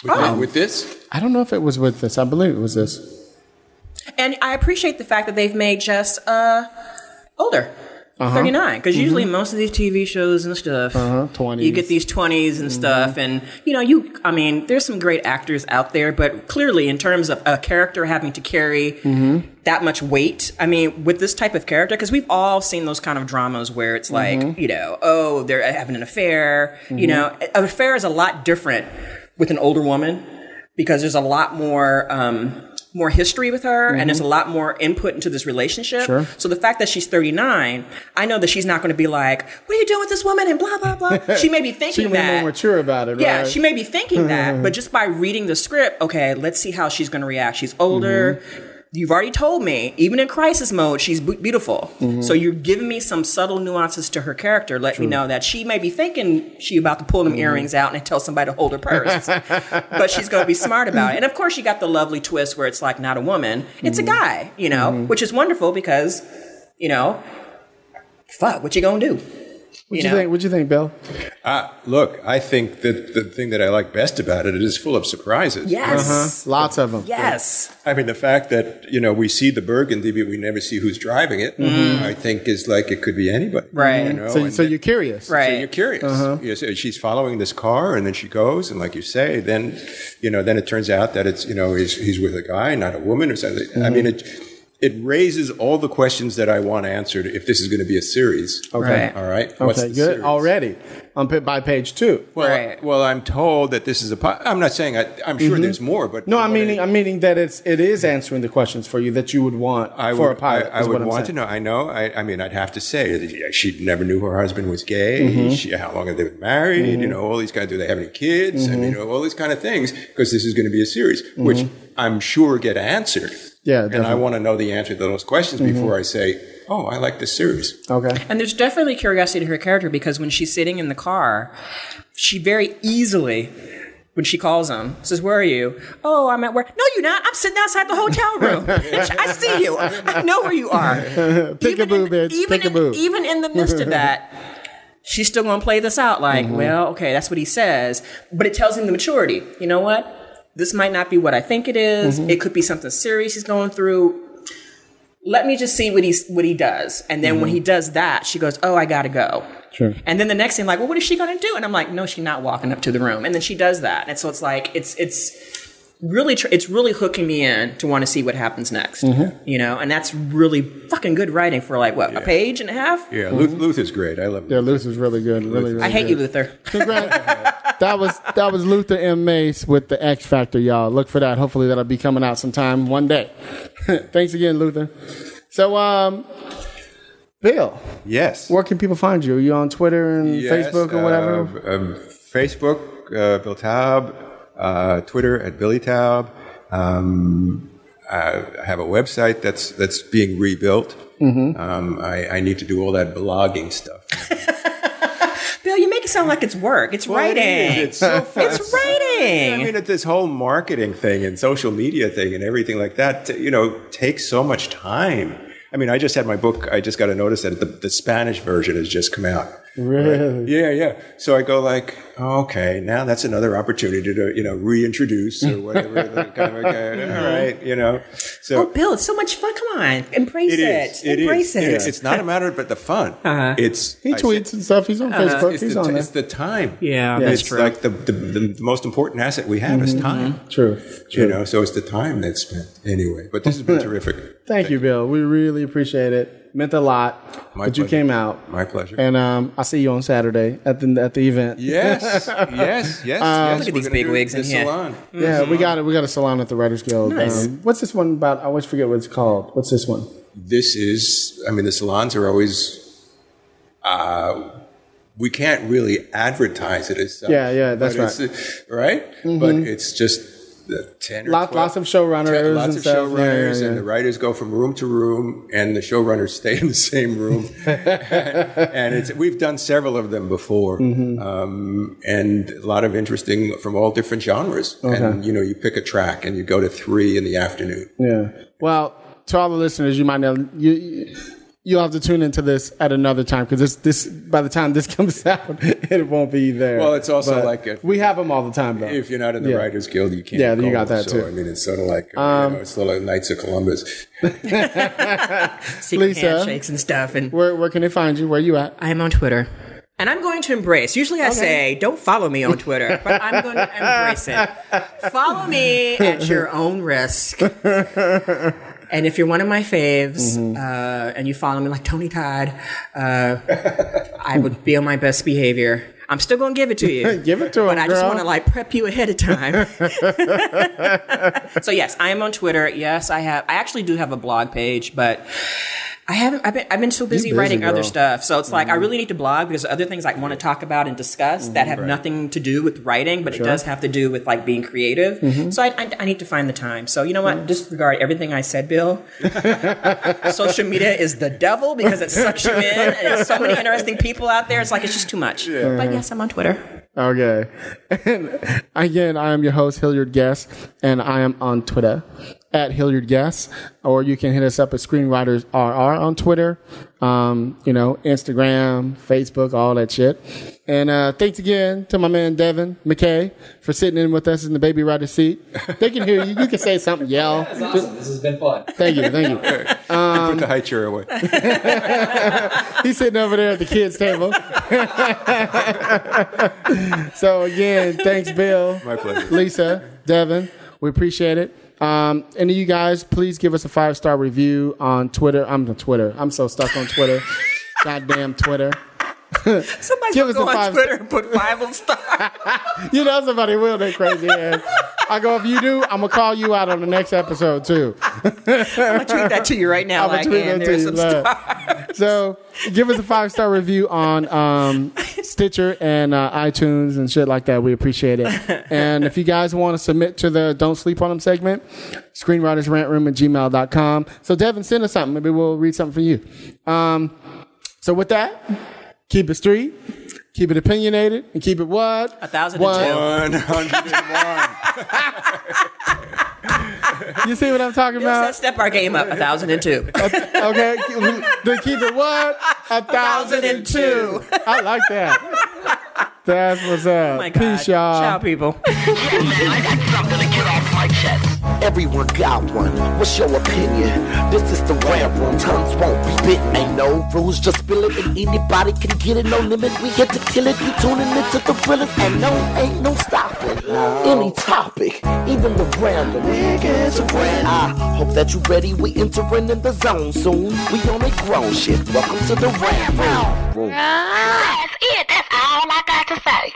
Speaker 5: With,
Speaker 4: Oh.
Speaker 5: with this,
Speaker 3: I don't know if it was with this. I believe it was this.
Speaker 4: And I appreciate the fact that they've made Jess uh, older. Uh-huh. 39 because usually mm-hmm. most of these tv shows and stuff
Speaker 3: Uh-huh, 20s.
Speaker 4: you get these 20s and mm-hmm. stuff and you know you i mean there's some great actors out there but clearly in terms of a character having to carry mm-hmm. that much weight i mean with this type of character because we've all seen those kind of dramas where it's like you know oh they're having an affair you know an affair is a lot different with an older woman because there's a lot more um, more history with her and there's a lot more input into this relationship.
Speaker 3: Sure.
Speaker 4: So the fact that she's 39, I know that she's not going to be like, "What are you doing with this woman?" and blah blah blah. She may be
Speaker 3: She
Speaker 4: thinking
Speaker 3: can be more mature about it,
Speaker 4: Yeah,
Speaker 3: right?
Speaker 4: she may be thinking that, but just by reading the script, okay, let's see how she's going to react. She's older.
Speaker 3: Mm-hmm.
Speaker 4: You've already told me, even in crisis mode, she's beautiful.
Speaker 3: Mm-hmm.
Speaker 4: So you're giving me some subtle nuances to her character. Let me know that she may be thinking she about to pull them
Speaker 3: Mm-hmm.
Speaker 4: earrings out and tell somebody to hold her purse, but she's going to be smart about it. And of course, you got the lovely twist where it's like not a woman, it's
Speaker 3: Mm-hmm.
Speaker 4: a guy, you know, which is wonderful because, you know, fuck, what you gonna do?
Speaker 3: What do you think? What do you think, Bill?
Speaker 5: uh, look, I think that the thing that I like best about it, it is full of surprises.
Speaker 4: Yes.
Speaker 3: Lots of them.
Speaker 4: Yes.
Speaker 5: I mean, the fact that you know we see the Burgundy, but we never see who's driving it. I think is like it could be anybody,
Speaker 4: Mm-hmm. Right.
Speaker 5: You know?
Speaker 3: So, so you're curious,
Speaker 4: Right.
Speaker 5: So you're curious. You know, she's following this car, and then she goes, and like you say, then you know, then it turns out that it's you know he's he's with a guy, not a woman, or something. I mean, it it raises all the questions that I want answered if this is going to be a series.
Speaker 3: Okay.
Speaker 4: Right.
Speaker 5: All right.
Speaker 3: Okay,
Speaker 5: What's the
Speaker 3: good.
Speaker 5: series?
Speaker 3: Already on pa- by page two.
Speaker 5: Well,
Speaker 4: Right.
Speaker 5: well, I'm told that this is a. po- I'm not saying I, I'm sure there's more, but
Speaker 3: No, I'm
Speaker 5: what I-
Speaker 3: meaning I'm meaning that it's it is answering the questions for you that you would want
Speaker 5: I
Speaker 3: for
Speaker 5: would,
Speaker 3: a pilot.
Speaker 5: I, I would
Speaker 3: what I'm
Speaker 5: want to know. I know. I, I mean, I'd have to say she never knew her husband was gay.
Speaker 3: Mm-hmm.
Speaker 5: She, how long have they been married? You know, all these kind of. Do they have any kids?
Speaker 3: Mm-hmm.
Speaker 5: And you know, all these kind of things because this is going to be a series, which I'm sure get answered.
Speaker 3: Yeah,
Speaker 5: and I want to know the answer to those questions before I say, "Oh, I like this series."
Speaker 3: Okay.
Speaker 4: And there's definitely curiosity to her character because when she's sitting in the car, she very easily, when she calls him, says, Where are you? Oh, I'm at work. No, you're not. I'm sitting outside the hotel room. Bitch, I see you. I know where you are.
Speaker 3: Peekaboo,
Speaker 4: in,
Speaker 3: bitch.
Speaker 4: Even in,
Speaker 3: Peekaboo.
Speaker 4: even in the midst of that, she's still going to play this out like,
Speaker 3: Mm-hmm.
Speaker 4: Well, okay, that's what he says. But it tells him the maturity. You know what? This might not be what I think it is.
Speaker 3: Mm-hmm.
Speaker 4: It could be something serious he's going through let me just see what he what he does. And then when he does that, she goes, "Oh, I gotta go."
Speaker 3: Sure.
Speaker 4: And then the next thing, like, well, what is she gonna do? And I'm like, no, she's not walking up to the room. And then she does that, and so it's like it's it's really tr- it's really hooking me in to want to see what happens next. You know, and that's really fucking good writing for like what a page and a half.
Speaker 5: Yeah, Luth, is great. I love.
Speaker 3: Yeah, Luther's really good. Really, really
Speaker 4: I hate
Speaker 3: good.
Speaker 4: you, Luther.
Speaker 3: Congrats. that was that was Luther M. Mace with the X Factor, y'all. Look for that. Hopefully that'll be coming out sometime one day. Thanks again, Luther. So um Bill,
Speaker 5: Yes.
Speaker 3: where can people find you? Are you on Twitter and
Speaker 5: Yes,
Speaker 3: Facebook or whatever?
Speaker 5: uh, um, Facebook, uh, Bill Taub, uh, Twitter at Billy Taub. Um, I have a website that's that's being rebuilt.
Speaker 3: Mm-hmm.
Speaker 5: Um, I, I need to do all that blogging stuff.
Speaker 4: Bill, you make it sound like it's work. It's writing.
Speaker 5: It's so.
Speaker 4: It's writing.
Speaker 5: I mean, it's this whole marketing thing and social media thing and everything like that, you know, takes so much time. I mean, I just had my book, I just got a notice that the, the Spanish version has just come out.
Speaker 3: Really?
Speaker 5: Yeah, yeah. So I go like, oh, okay, now that's another opportunity to, you know, reintroduce or whatever. kind of, okay, all uh-huh. right, you know. So
Speaker 4: oh, Bill, it's so much fun. Come on, embrace
Speaker 5: it
Speaker 4: it.
Speaker 5: is. It
Speaker 4: embrace
Speaker 5: is.
Speaker 4: it.
Speaker 5: It's, it's not a matter of but the fun.
Speaker 4: Uh-huh.
Speaker 5: It's
Speaker 3: He
Speaker 5: I
Speaker 3: tweets
Speaker 5: said-
Speaker 3: and stuff. He's on uh-huh. Facebook.
Speaker 5: It's
Speaker 3: He's
Speaker 5: the,
Speaker 3: on
Speaker 5: t-
Speaker 3: there.
Speaker 5: it's the time.
Speaker 4: Yeah,
Speaker 3: that's
Speaker 5: it's
Speaker 4: true.
Speaker 5: like the, the, the, the most important asset we have is mm-hmm. time. Mm-hmm.
Speaker 3: True.
Speaker 5: You know, so it's the time that's spent anyway. But this has been terrific.
Speaker 3: Thank you, Bill. We really appreciate it. Meant a lot
Speaker 5: My
Speaker 3: that you came out.
Speaker 5: My pleasure.
Speaker 3: And um, I'll see you on Saturday at the at the event.
Speaker 5: yes, yes, yes. yes.
Speaker 4: Look at
Speaker 5: We're
Speaker 4: these big
Speaker 5: do
Speaker 4: wigs
Speaker 5: the
Speaker 4: in here.
Speaker 5: salon.
Speaker 3: Yeah, we got it. We got a salon at the Writers Guild.
Speaker 4: Nice.
Speaker 3: Um, what's this one about? I always forget what it's called. What's this one?
Speaker 5: This is, I mean, the salons are always. Uh, we can't really advertise it as such.
Speaker 3: Yeah, yeah, that's
Speaker 5: right. it's, uh, right. But it's just the ten or
Speaker 3: Lots-
Speaker 5: 12
Speaker 3: lots of showrunners
Speaker 5: ten- lots
Speaker 3: and
Speaker 5: of
Speaker 3: stuff. Yeah,
Speaker 5: showrunners,
Speaker 3: yeah,
Speaker 5: and the writers go from room to room, and the showrunners stay in the same room. and it's we've done several of them before,
Speaker 3: Mm-hmm.
Speaker 5: um, and a lot of interesting from all different genres. And you know, you pick a track, and you go to three in the afternoon.
Speaker 3: Yeah. Well, to all the listeners, you might know you. You'll have to tune into this at another time because this, this by the time this comes out, it won't be there.
Speaker 5: Well, it's also
Speaker 3: But
Speaker 5: like a-
Speaker 3: we have them all the time though.
Speaker 5: If you're not in the
Speaker 3: Yeah.
Speaker 5: Writers Guild, you can't.
Speaker 3: Yeah, you
Speaker 5: go.
Speaker 3: got that
Speaker 5: so,
Speaker 3: too.
Speaker 5: I mean, it's sort of like
Speaker 3: Um,
Speaker 5: you know, it's sort of like Knights of Columbus.
Speaker 4: Secret
Speaker 3: Lisa?
Speaker 4: handshakes and stuff. And
Speaker 3: where where can they find you? Where you at?
Speaker 4: I am on Twitter. And I'm going to embrace. Usually I say, don't follow me on Twitter, but I'm going to embrace it. Follow me at your own risk. And if you're one of my faves
Speaker 3: Mm-hmm.
Speaker 4: uh, and you follow me like Tony Todd, uh, I would be on my best behavior. I'm still going to give it to you.
Speaker 3: Give it to
Speaker 4: But
Speaker 3: him,
Speaker 4: I just want to like prep you ahead of time. so yes, I am on Twitter. Yes, I have. I actually do have a blog page, but I haven't. I've been. I've been so busy,
Speaker 3: busy,
Speaker 4: writing other stuff. So it's like
Speaker 3: Mm-hmm.
Speaker 4: I really need to blog because other things I want to talk about and discuss that have nothing to do with writing, but it does have to do with like being creative.
Speaker 3: Mm-hmm.
Speaker 4: So I, I, I need to find the time. So you know what? Disregard everything I said, Bill. Social media is the devil because it sucks you in, and there's so many interesting people out there. It's like it's just too much. But yes, I'm on Twitter.
Speaker 3: Okay. And again, I am your host, Hilliard Guess, and I am on Twitter at Hilliard Guess, or you can hit us up at Screenwriters RR on Twitter, um, you know, Instagram, Facebook, all that shit. And uh, thanks again to my man Devin McKay for sitting in with us in the baby rider seat. They can hear you. You can say something, yell.
Speaker 6: This is awesome. This has been fun.
Speaker 3: Thank you, thank you.
Speaker 5: Put the high chair away.
Speaker 3: He's sitting over there at the kids' table. so again, thanks, Bill.
Speaker 5: My pleasure.
Speaker 3: Lisa, Devin, we appreciate it. Um, and you guys, please give us a five star review on Twitter. I'm on Twitter. I'm so stuck on Twitter. Goddamn Twitter.
Speaker 4: Somebody
Speaker 3: Give
Speaker 4: will
Speaker 3: us
Speaker 4: go on
Speaker 3: five-
Speaker 4: Twitter and put five on star.
Speaker 3: You know somebody will. They crazy ass. I go if you do, I'm gonna call you out on the next episode too.
Speaker 4: I'm gonna tweet that to you right now.
Speaker 3: I'm gonna
Speaker 4: like,
Speaker 3: tweet that to you. So give us a five star review on um, Stitcher and uh, iTunes and shit like that. We appreciate it. And if you guys want to submit to the Don't Sleep on Them segment, screenwritersrantroom at gmail.com. So Devin, send us something. Maybe we'll read something for you. Um, so with that, keep it street, keep it opinionated, and keep it what?
Speaker 4: A thousand and two.
Speaker 5: One hundred and one.
Speaker 3: You see what I'm talking
Speaker 4: Let's
Speaker 3: about?
Speaker 4: step our game up. A thousand and two.
Speaker 3: Okay, then keep it what? A thousand and two. I like that. That's what's up.
Speaker 4: Oh my God.
Speaker 3: Peace, y'all.
Speaker 4: Ciao, people.
Speaker 1: Everyone got one. What's your opinion? This is the rant room. Tongues won't be bitten. Ain't no rules, just spill it, and anybody can get it. No limit. We get to kill it. You tuning into the realest, and no, ain't no stopping. Any topic, even the random. Niggas a brand. I hope that you ready. We entering in the zone soon. We on a grown shit. Welcome to the rant room.
Speaker 2: That's it. That's all I got to say.